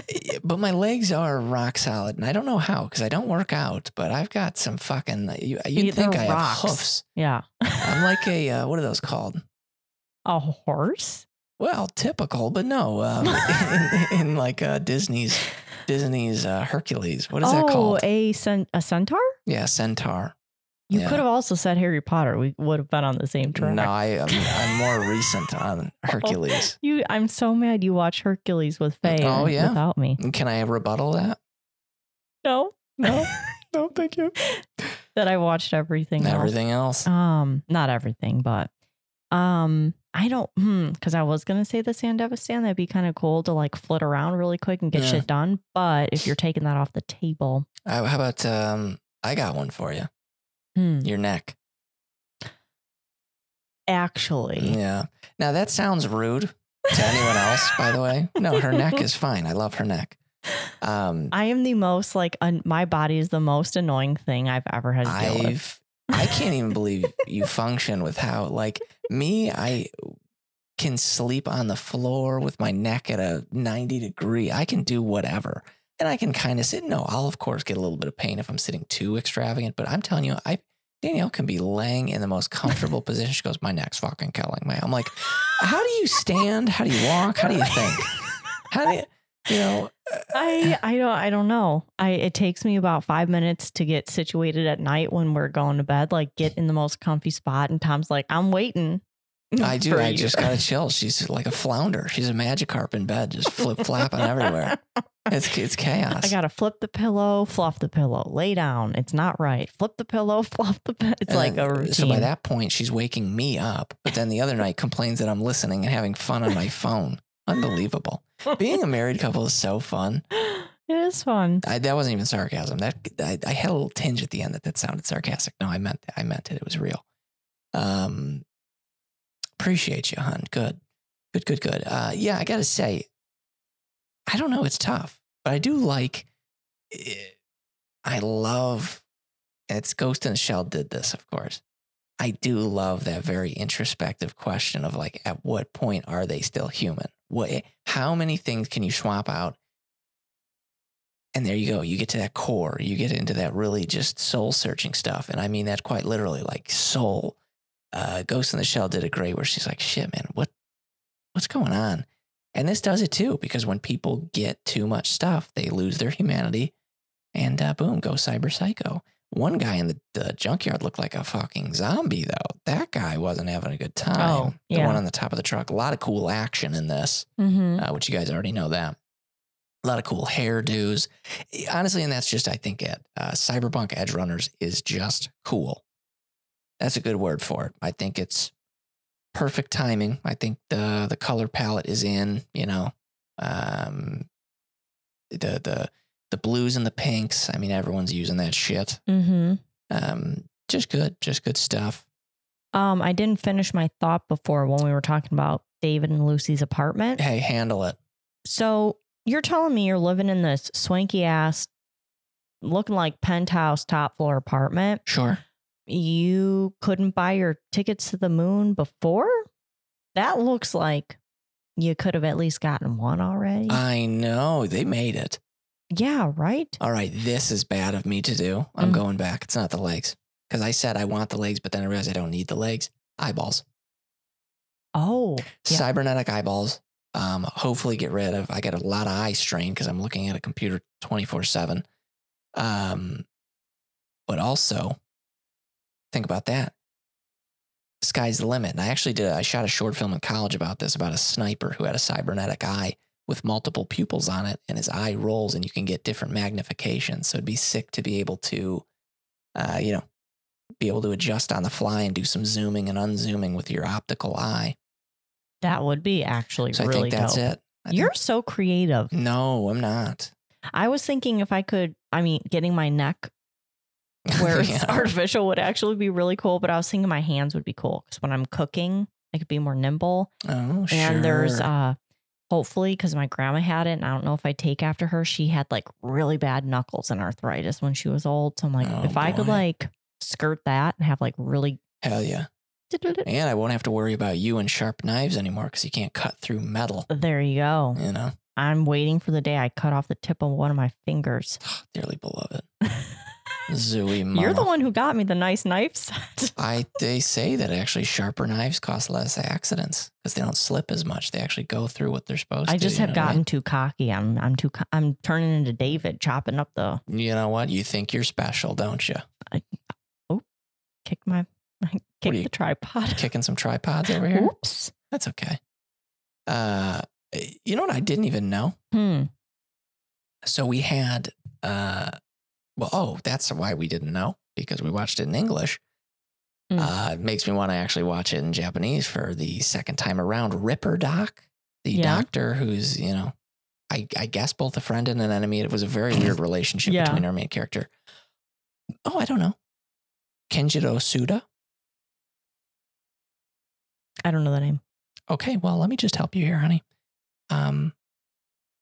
but my legs are rock solid, and I don't know how because I don't work out. But I've got some fucking. You, you'd They're think I have rocks. hoofs. yeah. I'm like a uh, what are those called? A horse? Well, typical, but no. Um, in, in like uh, Disney's Disney's uh, Hercules. What is oh, that called? Oh, a cen- a centaur? yeah, centaur. You Yeah. could have also said Harry Potter. We would have been on the same track. No, I am I'm more recent on Hercules. You, I'm so mad you watch Hercules with Faye. Oh, yeah? without me. Can I rebuttal that? No, No, no, thank you. that I watched everything. Everything else. Um, not everything, but um, I don't. Hmm, because I was gonna say the Sand Sandevistan. That'd be kind of cool to like flit around really quick and get Yeah. shit done. But if you're taking that off the table, Uh, how about um? I got one for you. Hmm, Your neck. actually, Yeah. Now that sounds rude to anyone else. By the way, no, her neck is fine. I love her neck. Um, I am the most like un- my body is the most annoying thing I've ever had to deal with. I've I can't even believe you function with how like me. I can sleep on the floor with my neck at a ninety degree. I can do whatever, and I can kind of sit. No, I'll of course get a little bit of pain if I'm sitting too extravagant. But I'm telling you, I Danielle can be laying in the most comfortable position. She goes, "My neck's fucking killing me." I'm like, "How do you stand? How do you walk? How do you think? How do you?" You know, I uh, uh, I don't I don't know. I it takes me about five minutes to get situated at night when we're going to bed. Like get in the most comfy spot, and Tom's like, "I'm waiting." I do. for I just gotta chill. She's like a flounder. She's a Magikarp in bed, just flip flopping everywhere. It's it's chaos. I gotta flip the pillow, fluff the pillow, lay down. It's not right. Flip the pillow, fluff the pillow. It's And like a routine. So by that point, she's waking me up. But then the other night complains that I'm listening and having fun on my phone. Unbelievable. Being a married couple is so fun. it is fun. I, that wasn't even sarcasm. That I, I had a little tinge at the end that that sounded sarcastic. No, I meant I meant it. It was real. Um, appreciate you, hun. Good, good, good, good. Uh, yeah, I gotta say, I don't know. It's tough, but I do like. eh, I love. It's Ghost in the Shell did this, of course. I do love that very introspective question of like, at what point are they still human? What? How many things can you swap out? And there you go. You get to that core. You get into that really just soul searching stuff. And I mean that quite literally, like soul. Uh, Ghost in the Shell did it great where she's like, shit, man, what, what's going on? And this does it too, because when people get too much stuff, they lose their humanity and uh, boom, go cyber psycho. One guy in the, the junkyard looked like a fucking zombie, though. That guy wasn't having a good time. Oh, The one on the top of the truck. A lot of cool action in this Mm-hmm. uh, which you guys already know that. A lot of cool hairdos. Honestly, and that's just, I think, it. Uh, Cyberpunk Edgerunners is just cool. That's a good word for it. I think it's perfect timing. I think the the color palette is in, you know, um, the the the blues and the pinks. I mean, everyone's using that shit. Mm-hmm. Um, just good, just good stuff. Um, I didn't finish my thought before when we were talking about David and Lucy's apartment. Hey, handle it. So you're telling me you're living in this swanky ass, looking like penthouse top floor apartment. Sure. You couldn't buy your tickets to the moon before? That looks like you could have at least gotten one already. I know they made it. yeah, right? all right, this is bad of me to do. I'm Mm. going back. It's not the legs. Because I said I want the legs, but then I realized I don't need the legs. Eyeballs. Oh, Yeah. Cybernetic eyeballs. Um, hopefully get rid of. I get a lot of eye strain because I'm looking at a computer 24 7. Um, but also, think about that. Sky's the limit. And I actually did, I shot a short film in college about this, about a sniper who had a cybernetic eye with multiple pupils on it, and his eye rolls, and you can get different magnifications. So it'd be sick to be able to, uh, you know, be able to adjust on the fly and do some zooming and unzooming with your optical eye. that would be actually So I really think that's dope. it. I think- You're so creative. no, I'm not. I was thinking if I could, I mean, getting my neck where it's artificial would actually be really cool, but I was thinking my hands would be cool because when I'm cooking, I could be more nimble. Oh, sure. And there's uh hopefully, because my grandma had it, and I don't know if I take after her. She had like really bad knuckles and arthritis when she was old. So I'm like, Oh, if I could like skirt that and have like really Hell yeah. And I won't have to worry about you and sharp knives anymore because you can't cut through metal. there you go. You know, I'm waiting for the day I cut off the tip of one of my fingers. dearly beloved. Zooey mama. You're the one who got me the nice knife set. I they say that actually sharper knives cause less accidents because they don't slip as much. They actually go through what they're supposed to. I just have what I gotten too cocky. I'm I'm too co- I'm turning into David, chopping up the? You know what? You think you're special, don't you? oh kick my kick you- the tripod. Kicking some tripods over here. Oops. That's okay. Uh, you know what? I didn't even know. Hmm. So we had, uh, well, oh, that's why we didn't know because we watched it in English. Mm. Uh, it makes me want to actually watch it in Japanese for the second time around. Ripperdoc, the Yeah. doctor who's, you know, I, I guess both a friend and an enemy. It was a very weird relationship Yeah. between our main character. Oh, I don't know. Kenjiro Tsuda. I don't know the name. Okay, well, let me just help you here, honey. Um,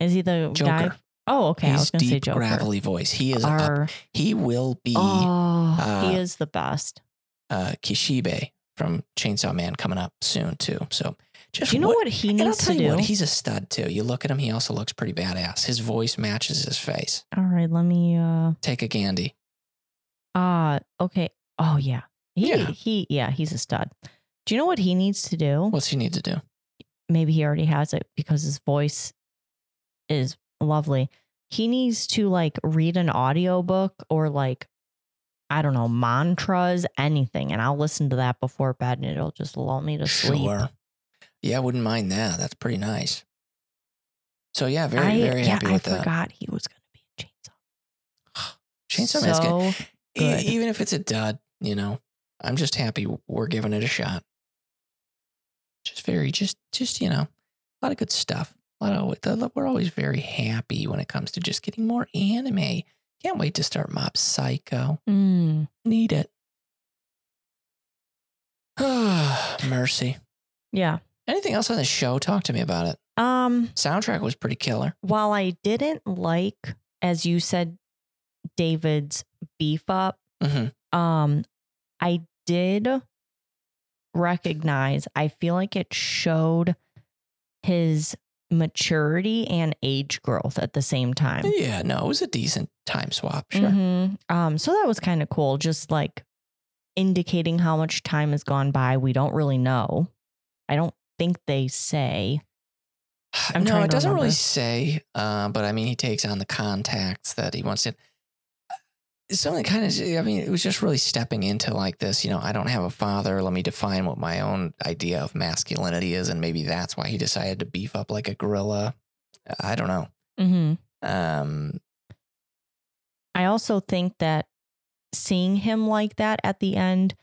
Is he the guy? Oh, okay. I was going to say Joker. gravelly voice. He is up. Our, He will be oh, uh, he is the best. uh, Kishibe from Chainsaw Man coming up soon too. So just Do you know what, he and I'll needs to do? what, he's a stud too. You look at him, he also looks pretty badass. His voice matches his face. All right, let me. uh Take a Gandhi. Uh okay. Oh yeah. He Yeah. he yeah, he's a stud. Do you know what he needs to do? What's he need to do? Maybe he already has it because his voice is lovely. He needs to like read an audiobook or like I don't know, mantras, anything, and I'll listen to that before bed and it'll just lull me to sleep. Sure. Yeah, I wouldn't mind that. That's pretty nice. So yeah, very I, very yeah, happy I with that. forgot he was going to be a chainsaw. Chainsaw Man's good. so E- good. Even if it's a dud, you know, I'm just happy we're giving it a shot. Just very, just, just you know, a lot of good stuff. A lot of, we're always very happy when it comes to just getting more anime. Can't wait to start Mob Psycho. Mm. Need it. Mercy. Yeah. Anything else on the show? Talk to me about it. Um. Soundtrack was pretty killer. While I didn't like, as you said, David's beef up, hmm um, I did recognize. I feel like it showed his maturity and age growth at the same time. Yeah, no, it was a decent time swap. Sure. Mhm. Um, so that was kind of cool. Just like indicating how much time has gone by. We don't really know. I don't think they say. I'm no, it doesn't really say, uh, but I mean, he takes on the contacts that he wants to. Something kind of, I mean, it was just really stepping into like this, you know, I don't have a father. Let me define what my own idea of masculinity is. And maybe that's why he decided to beef up like a gorilla. I don't know. Mm-hmm. Um, I also think that seeing him like that at the end,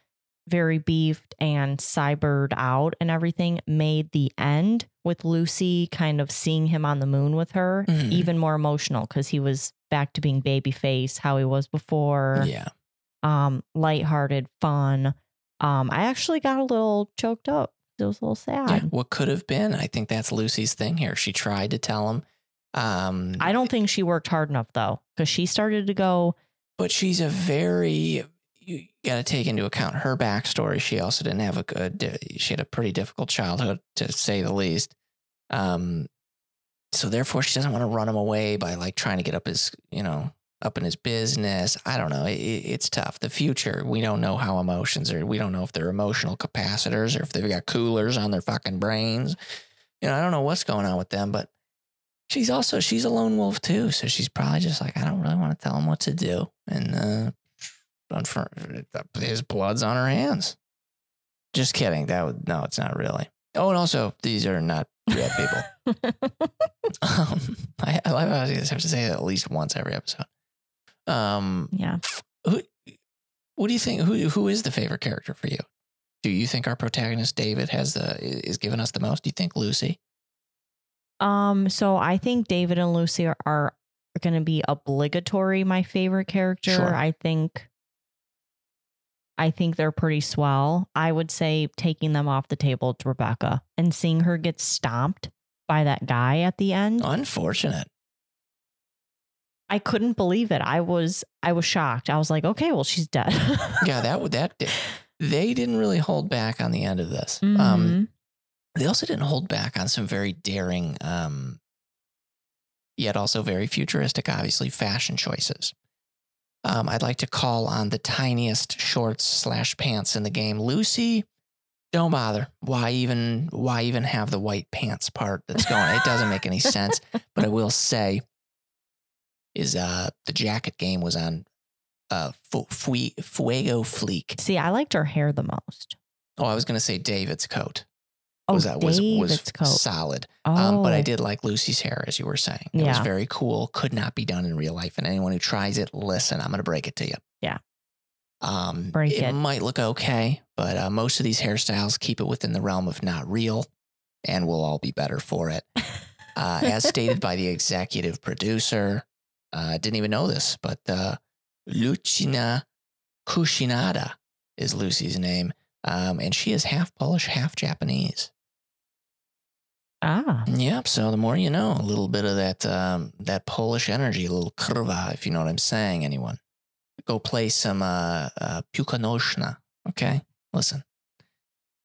very beefed and cybered out and everything, made the end with Lucy kind of seeing him on the moon with her Mhm. even more emotional because he was back to being baby face, how he was before. yeah. Um, lighthearted, fun. Um, I actually got a little choked up. It was a little sad. yeah. What could have been? I think that's Lucy's thing here. She tried to tell him. Um, I don't think she worked hard enough though, because she started to go, but she's a very you got to take into account her backstory. She also didn't have a good. She had a pretty difficult childhood, to say the least. Um, so therefore, she doesn't want to run him away by like trying to get up his, you know, up in his business. I don't know. It, it's tough. The future, we don't know how emotions are. We don't know if they're emotional capacitors or if they've got coolers on their fucking brains. You know, I don't know what's going on with them, but she's also she's a lone wolf too. So she's probably just like, I don't really want to tell him what to do, and uh, his blood's on her hands. Just kidding. That would no, it's not really. Oh, and also these are not real people. Um, I, I love how I have to say that at least once every episode. Um, yeah. who, what do you think? Who who is the favorite character for you? Do you think our protagonist David has the is giving us the most? Do you think Lucy? Um, so I think David and Lucy are, are going to be obligatory my favorite character. Sure. I think I think they're pretty swell. I would say taking them off the table to Rebecca and seeing her get stomped by that guy at the end. Unfortunate. I couldn't believe it. I was I was shocked. I was like, okay, well, she's dead. Yeah, that would that did- they didn't really hold back on the end of this. Um, Mhm. they also didn't hold back on some very daring, um, yet also very futuristic, obviously fashion choices. Um, I'd like to call on the tiniest shorts slash pants in the game, Lucy. Don't bother. Why even? Why even have the white pants part that's going? It doesn't make any sense. But I will say, is uh the jacket game was on uh Fu- Fui- Fuego Fleek. See, I liked her hair the most. Oh, I was gonna say David's coat Oh, was that was was coat. solid. Oh, Um, but I did like Lucy's hair, as you were saying. It was very cool. Could not be done in real life. And anyone who tries it, listen, I'm going to break it to you. Yeah. Um, Break it, it. might look okay, but uh, most of these hairstyles keep it within the realm of not real, and we'll all be better for it. Uh, as stated by the executive producer, uh, I didn't even know this, but uh, Lucina Kushinada is Lucy's name. Um, and she is half Polish, half Japanese. Ah, Yep. So the more you know, a little bit of that um, that Polish energy, a little kurwa, if you know what I'm saying. Anyone, go play some uh, uh, piłka nożna. Okay, listen.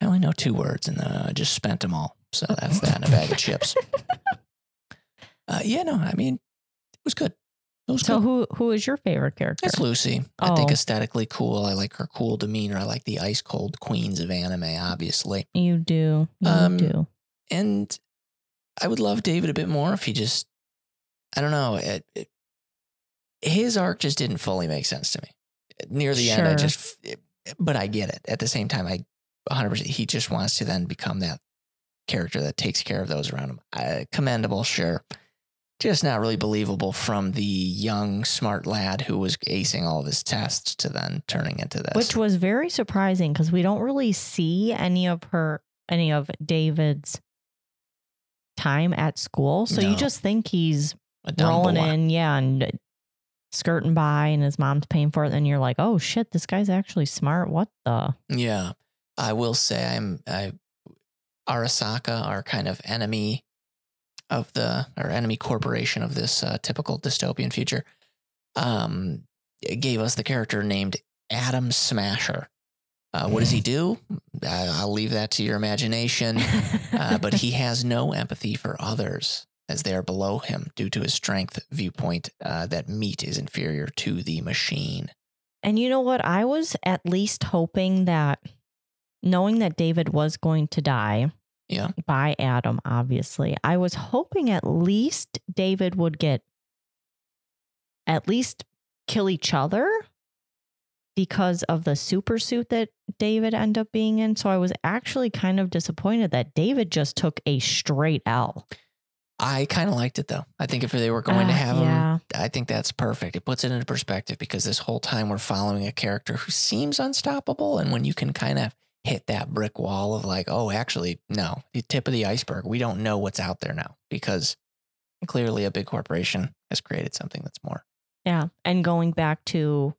I only know two words, and uh, I just spent them all. So that's that in a bag of chips. Uh, yeah, no, I mean, it was good. It was so good. who who is your favorite character? It's Lucy. I think Oh. aesthetically cool. I like her cool demeanor. I like the ice cold queens of anime, obviously. You do. You Um, do. And I would love David a bit more if he just, I don't know, it, it, his arc just didn't fully make sense to me. Near the end, I Sure. just, but I get it. At the same time, I 100%, he just wants to then become that character that takes care of those around him. Uh, commendable, sure. Just not really believable from the young, smart lad who was acing all of his tests to then turning into this. Which was very surprising because we don't really see any of her any of David's time at school. So No. you just think he's rolling boy. in, yeah, and skirting by and his mom's paying for it. And you're like, oh shit, this guy's actually smart. What the? Yeah, I will say I'm I Arasaka, our kind of enemy of the our enemy corporation of this uh, typical dystopian future, um, gave us the character named Adam Smasher. Uh, what does he do? I, I'll leave that to your imagination. Uh, but he has no empathy for others as they are below him due to his strength viewpoint uh, that meat is inferior to the machine. And you know what? I was at least hoping that knowing that David was going to die Yeah. by Adam, obviously, I was hoping at least David would get at least kill each other because of the super suit that David ended up being in. So I was actually kind of disappointed that David just took a straight L. I kind of liked it though. I think if they were going to Ah, have him. I think that's perfect. It puts it into perspective because this whole time we're following a character who seems unstoppable. And when you can kind of hit that brick wall of like, oh, actually, no, the tip of the iceberg, we don't know what's out there now because clearly a big corporation has created something that's more. Yeah. And going back to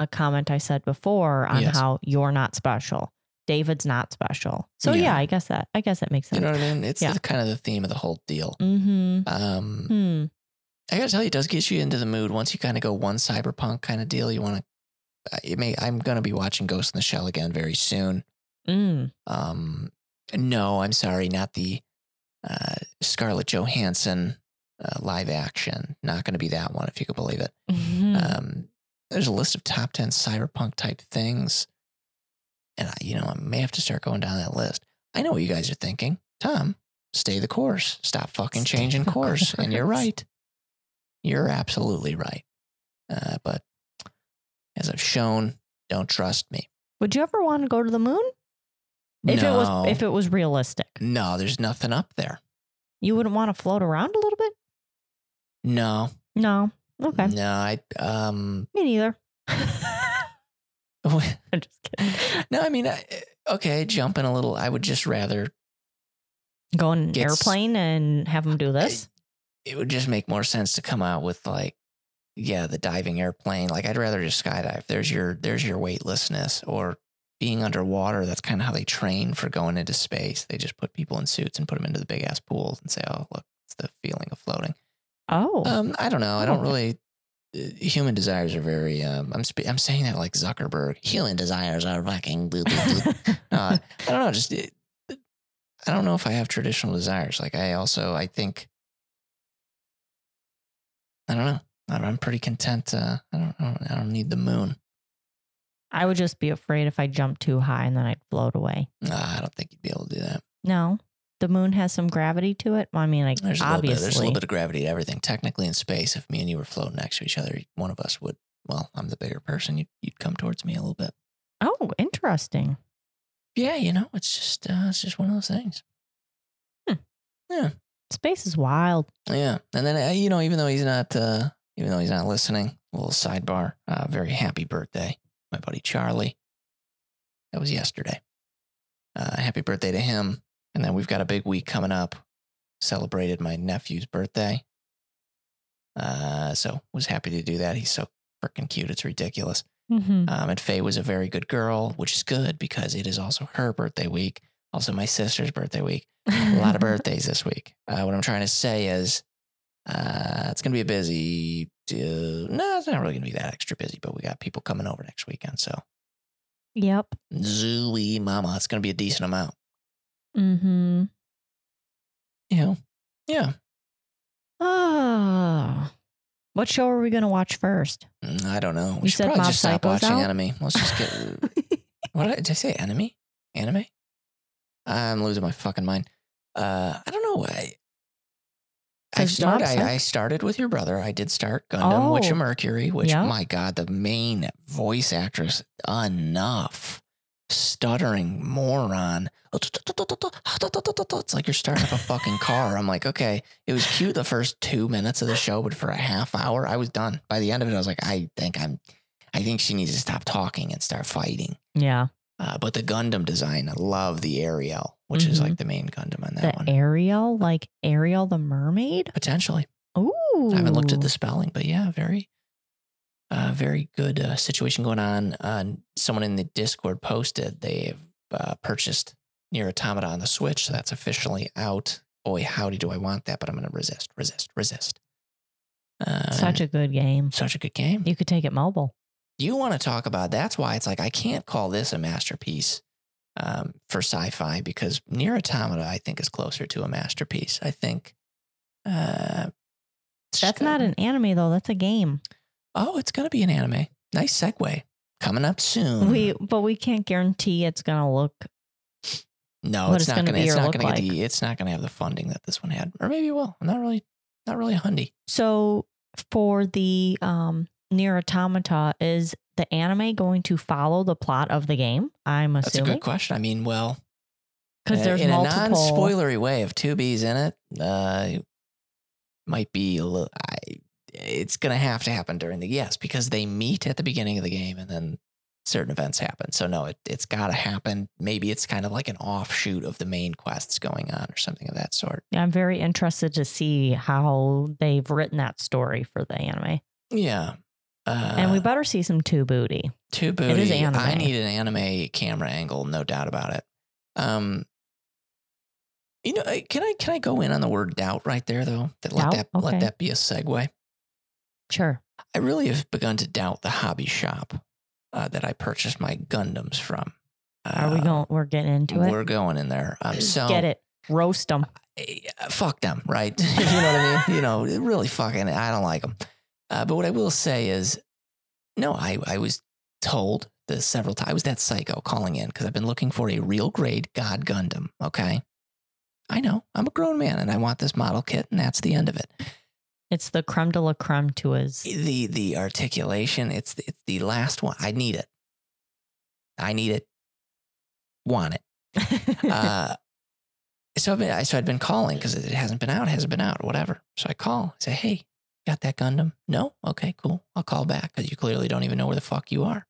a comment I said before on Yes. how you're not special. David's not special. So yeah, Yeah. I guess that I guess that makes sense. You know what I mean? It's Yeah. the, kind of the theme of the whole deal. mm-hmm. Um, Hmm. I gotta tell you, it does get you into the mood once you kind of go one cyberpunk kind of deal. You want to, it may, I'm going to be watching Ghost in the Shell again very soon. Mm. Um, no, I'm sorry, not the uh, Scarlett Johansson uh, live action. Not going to be that one, if you could believe it. Mhm. Um, there's a list of top 10 cyberpunk type things. And, I, you know, I may have to start going down that list. I know what you guys are thinking. Tom, stay the course. Stop fucking Stay changing the course. And you're right. You're absolutely right. Uh, but as I've shown, don't trust me. Would you ever want to go to the moon? If no, it was if it was realistic. no, there's nothing up there. You wouldn't want to float around a little bit? No, No. Okay. no, I um, Me neither. I'm just kidding. no, I mean, I, okay, jumping a little. I would just rather. Go on an airplane and have them do this. It would just make more sense to come out with like, yeah, the diving airplane. Like, I'd rather just skydive. There's your there's your weightlessness, or being underwater, that's kind of how they train for going into space. They just put people in suits and put them into the big ass pools and say, "Oh, look, it's the feeling of floating." Oh, Um, I don't know. I don't Oh. really. uh, Human desires are very. Um, I'm sp- I'm saying that like Zuckerberg. Human desires are fucking. Uh, I don't know. Just it, I don't know if I have traditional desires. Like I also I think. I don't know. I'm I'm pretty content. Uh, I don't. I don't. I don't need the moon. I would just be afraid if I jumped too high and then I'd float away. Nah, I don't think you'd be able to do that. No, the moon has some gravity to it. Well, I mean, like There's a little bit. obviously. There's a little bit of gravity to everything. Technically, in space, if me and you were floating next to each other, one of us would. Well, I'm the bigger person. You'd, you'd come towards me a little bit. oh, interesting. Yeah, you know, it's just uh, it's just one of those things. Yeah. Space is wild. Yeah, and then uh, you know, even though he's not, uh, even though he's not listening, a little sidebar. Uh, very happy birthday, my buddy Charlie. That was yesterday. Uh, happy birthday to him. And then we've got a big week coming up. Celebrated my nephew's birthday. Uh, so was happy to do that. He's so freaking cute. It's ridiculous. Mm-hmm. Um, and Faye was a very good girl, which is good because it is also her birthday week. Also, my sister's birthday week. A lot of birthdays this week. Uh, what I'm trying to say is, uh, it's going to be a busy. Uh, no, it's not really going to be that extra busy, but we got people coming over next weekend. So, Yep. zooey mama, it's going to be a decent amount. Mm-hmm. Know, yeah. Oh. What show are we going to watch first? Mm, I don't know. We You should probably Mob just stop Psycho's watching out? anime. Let's just get. what did I, did I say? Enemy? Anime? I'm losing my fucking mind. Uh, I don't know. I, I started. I, I started with your brother. I did start Gundam Witch Oh. of Mercury, which Yeah. my god, the main voice actress, enough stuttering moron. It's like you're starting up a fucking car. I'm like, okay, it was cute the first two minutes of the show, but for a half hour, I was done. By the end of it, I was like, I think I'm, I think she needs to stop talking and start fighting. Yeah. Uh, but the Gundam design, I love the Aerial, which is Mhm. like the main Gundam on that The one. Ariel, like Ariel the mermaid? Potentially. Ooh. I haven't looked at the spelling, but yeah, very, uh, very good uh, situation going on. Uh, someone in the Discord posted they've uh, purchased NieR Automata on the Switch, so that's officially out. Boy, howdy, do I want that? But I'm going to resist, resist, resist. Uh, Such a good game. such a good game. You could take it mobile. You want to talk about? That's why it's like I can't call this a masterpiece um, for sci-fi because NieR Automata I think is closer to a masterpiece. I think. Uh, it's not an anime though. That's a game. Oh, it's going to be an anime. Nice segue. Coming up soon. We but we can't guarantee it's gonna look no, it's it's not gonna going to. be It's not look going to get the. It's not going to have the funding that this one had, or maybe it will. I'm not really, not really a hundy. so for the um NieR Automata, is the anime going to follow the plot of the game? I'm assuming. That's a good question. I mean, well, Because uh, there's in multiple a non-spoilery way, if 2B's in it, uh, might be a little. I, it's going to have to happen during the yes because they meet at the beginning of the game and then certain events happen. So no, it it's got to happen. Maybe it's kind of like an offshoot of the main quests going on or something of that sort. Yeah, I'm very interested to see how they've written that story for the anime. Yeah. Uh, and we better see some two booty. Two is booty. anime. I need an anime camera angle, no doubt about it. Um, you know, uh, can I can I go in on the word doubt right there though? That let Doubt? that Okay. let that be a segue. Sure. I really have begun to doubt the hobby shop uh, that I purchased my Gundams from. Are we Uh, going? We're getting into it. We're going in there. Um, so Get it? Roast them. eh, fuck them, right? you know what I mean? You know, really fucking, I don't like them. Uh, but what I will say is, no, I, I was told this several times. I was that psycho calling in because I've been looking for a real grade God Gundam. Okay. I know I'm a grown man and I want this model kit, and that's the end of it. It's the creme de la creme to his. The the articulation, it's the, it's the last one. I need it. I need it. Want it. uh, so I've been, so I'd been calling because it hasn't been out, hasn't been out, whatever. So I call, I say, hey, got that Gundam? No? Okay, cool. I'll call back because you clearly don't even know where the fuck you are.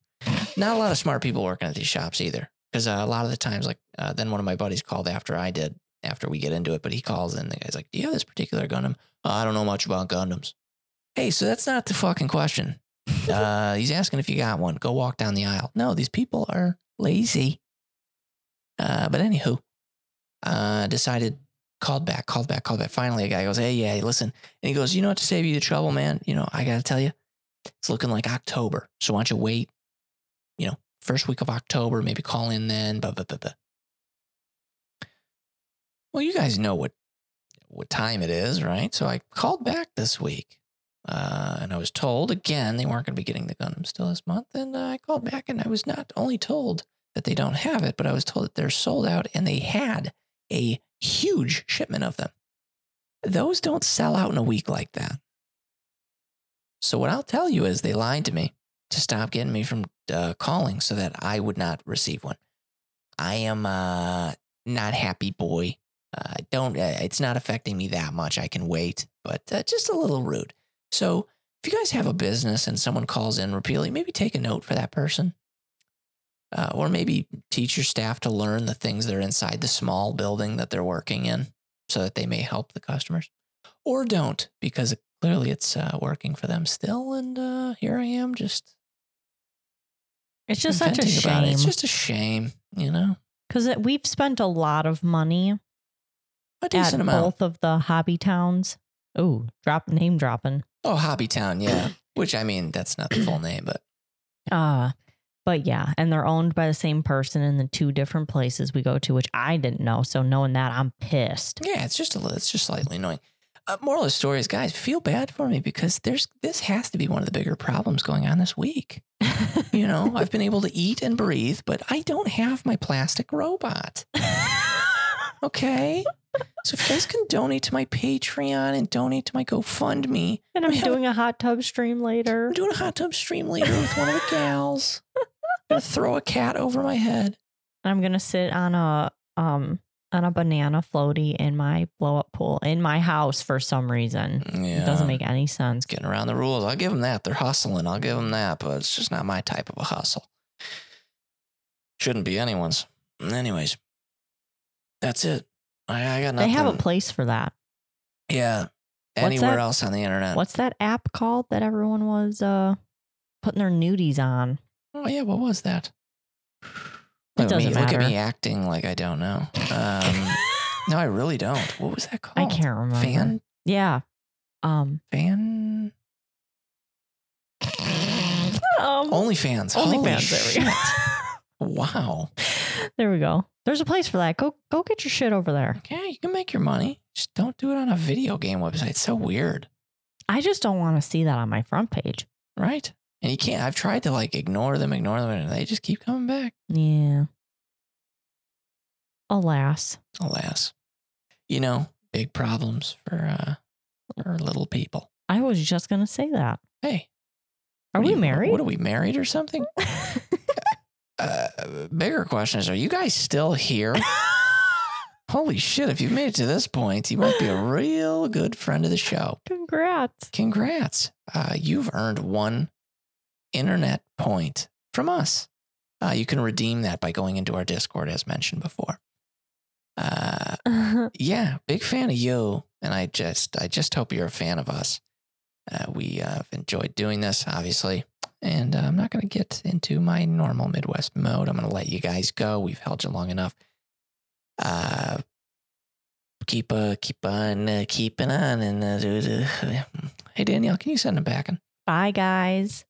Not a lot of smart people working at these shops either. Because uh, a lot of the times, like, uh, then one of my buddies called after I did, after we get into it, but he calls in. The guy's like, do you have this particular Gundam? "Uh, I don't know much about Gundams. Hey, so that's not the fucking question. Uh, he's asking if you got one. Go walk down the aisle. No, these people are lazy. Uh, but anywho, uh, decided, called back, called back, called back. Finally, a guy goes, Hey, yeah, listen. And he goes, You know what, to save you the trouble, man? You know, I got to tell you, it's looking like October. So why don't you wait, you know, first week of October, maybe call in then, blah, blah, blah, blah. Well, you guys know what what time it is, right? So I called back this week. Uh, and I was told again they weren't going to be getting the Gundam still this month. And uh, I called back and I was not only told that they don't have it, but I was told that they're sold out and they had a huge shipment of them. Those don't sell out in a week like that. So, what I'll tell you is they lied to me to stop getting me from uh, calling so that I would not receive one. I am uh, not happy boy. Uh, don't. Uh, it's not affecting me that much. I can wait, but uh, just a little rude. So, if you guys have a business and someone calls in repeatedly, maybe take a note for that person. Uh, or maybe teach your staff to learn the things that are inside the small building that they're working in so that they may help the customers. Or don't, because clearly it's uh, working for them still. And uh, here I am just. It's just such a it. shame It's just a shame, you know? because we've spent a lot of money A at amount. both of the hobby towns. Oh, drop name dropping. Oh, Hobbytown, yeah. Which I mean, that's not the full name, but Uh, but yeah, and they're owned by the same person in the two different places we go to, which I didn't know. So knowing that, I'm pissed. yeah, it's just a little, it's just slightly annoying. Uh, moral of the story is, guys, feel bad for me because there's this has to be one of the bigger problems going on this week. You know, I've been able to eat and breathe, but I don't have my plastic robot. Okay. So if you guys can donate to my Patreon and donate to my GoFundMe, and I'm doing a hot tub stream later. I'm doing a hot tub stream later with one of the gals. I'm gonna throw a cat over my head. I'm gonna sit on a um on a banana floaty in my blow up pool in my house for some reason. Yeah, It doesn't make any sense. getting around the rules. I'll give them that. They're hustling. I'll give them that, but it's just not my type of a hustle. Shouldn't be anyone's. Anyways, that's it. I, I got They nothing. have a place for that. yeah. What's Anywhere that? else on the internet? What's that app called that everyone was uh putting their nudies on? Oh yeah, what was that? It Look at me, Look at me acting like I don't know. Um, no, I really don't. What was that called? I can't remember. Fan Yeah. Um fan um, OnlyFans. Holy OnlyFans, there we go. Wow. there we go. There's a place for that. Go go get your shit over there. Yeah, you can make your money. Just don't do it on a video game website. It's so weird, I just don't want to see that on my front page. right? And you can't. I've tried to like ignore them, ignore them, and they just keep coming back. Yeah. Alas. Alas, you know, big problems for uh for little people. I was just gonna say that. Hey, Are what we you- married? What are we married or something? Uh, bigger question is: Are you guys still here? Holy shit! If you've made it to this point, you might be a real good friend of the show. Congrats. Congrats! Uh, you've earned one internet point from us. Uh, you can redeem that by going into our Discord, as mentioned before. Uh, yeah, big fan of you, and I just, I just hope you're a fan of us. Uh, we uh, have enjoyed doing this, obviously, and uh, I'm not going to get into my normal Midwest mode. I'm going to let you guys go. We've held you long enough. Uh, keep uh, keep on uh, keeping on, and uh, hey Danielle, can you send them back? Bye guys.